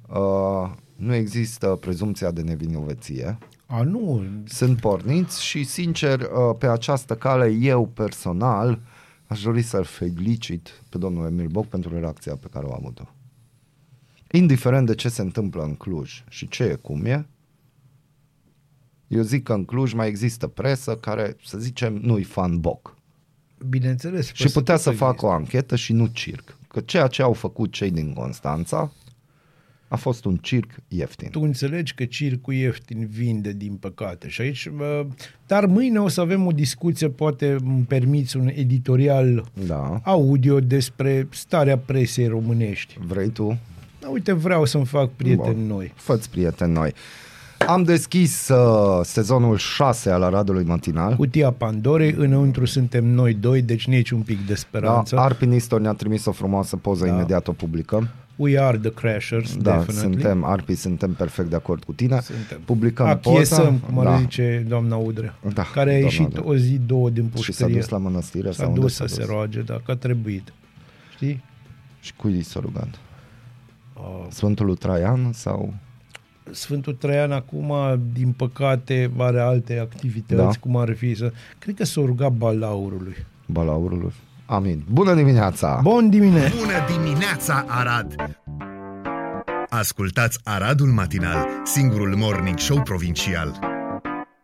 Uh, nu există prezumția de nevinovăție. A, nu, Sunt porniți și, sincer, uh, pe această cale, eu personal aș dori să-l felicit pe domnul Emil Boc pentru reacția pe care o am avut-o. Indiferent de ce se întâmplă în Cluj și ce e cum e, eu zic că în Cluj mai există presă care, să zicem, nu-i fan Boc. bineînțeles. Și putea tot să există. facă o anchetă și nu circ. Că ceea ce au făcut cei din Constanța a fost un circ ieftin. Tu înțelegi că circul ieftin vinde, din păcate. Și aici, bă, dar mâine o să avem o discuție, poate îmi permiți un editorial Da. audio despre starea presei românești. Vrei tu? Da, uite, vreau să-mi fac prieteni Bun. noi. Fă-ți prieteni noi. Am deschis uh, sezonul 6 al Aradului Matinal. Cutia Pandorei, înăuntru suntem noi doi, deci nici un pic de Da, speranță. Arpi Nistor ne-a trimis o frumoasă poză, Da. imediat o publicăm. We are the crashers, Da, definitely. suntem, Arpi, suntem perfect de acord cu tine. Suntem. Publicăm Achiesăm, poza. cum ar da. zice doamna Udrea, Da, care a doamna ieșit Udrea. o zi, două din Și s-a pușcărie. dus la mănăstire S-a sau unde dus s-a să dus? se roage, dacă a trebuit. Știi? Și cui i s-a rugat? Uh, Sfântul lui Traian sau... Sfântul Traian acum, din păcate, are alte activități, Da. da. cum ar fi să... Cred că s-a rugat balaurului. Balaurului? Amin. Bună dimineața! Bun dimineața! Bună dimineața, Arad! Ascultați Aradul Matinal, singurul morning show provincial.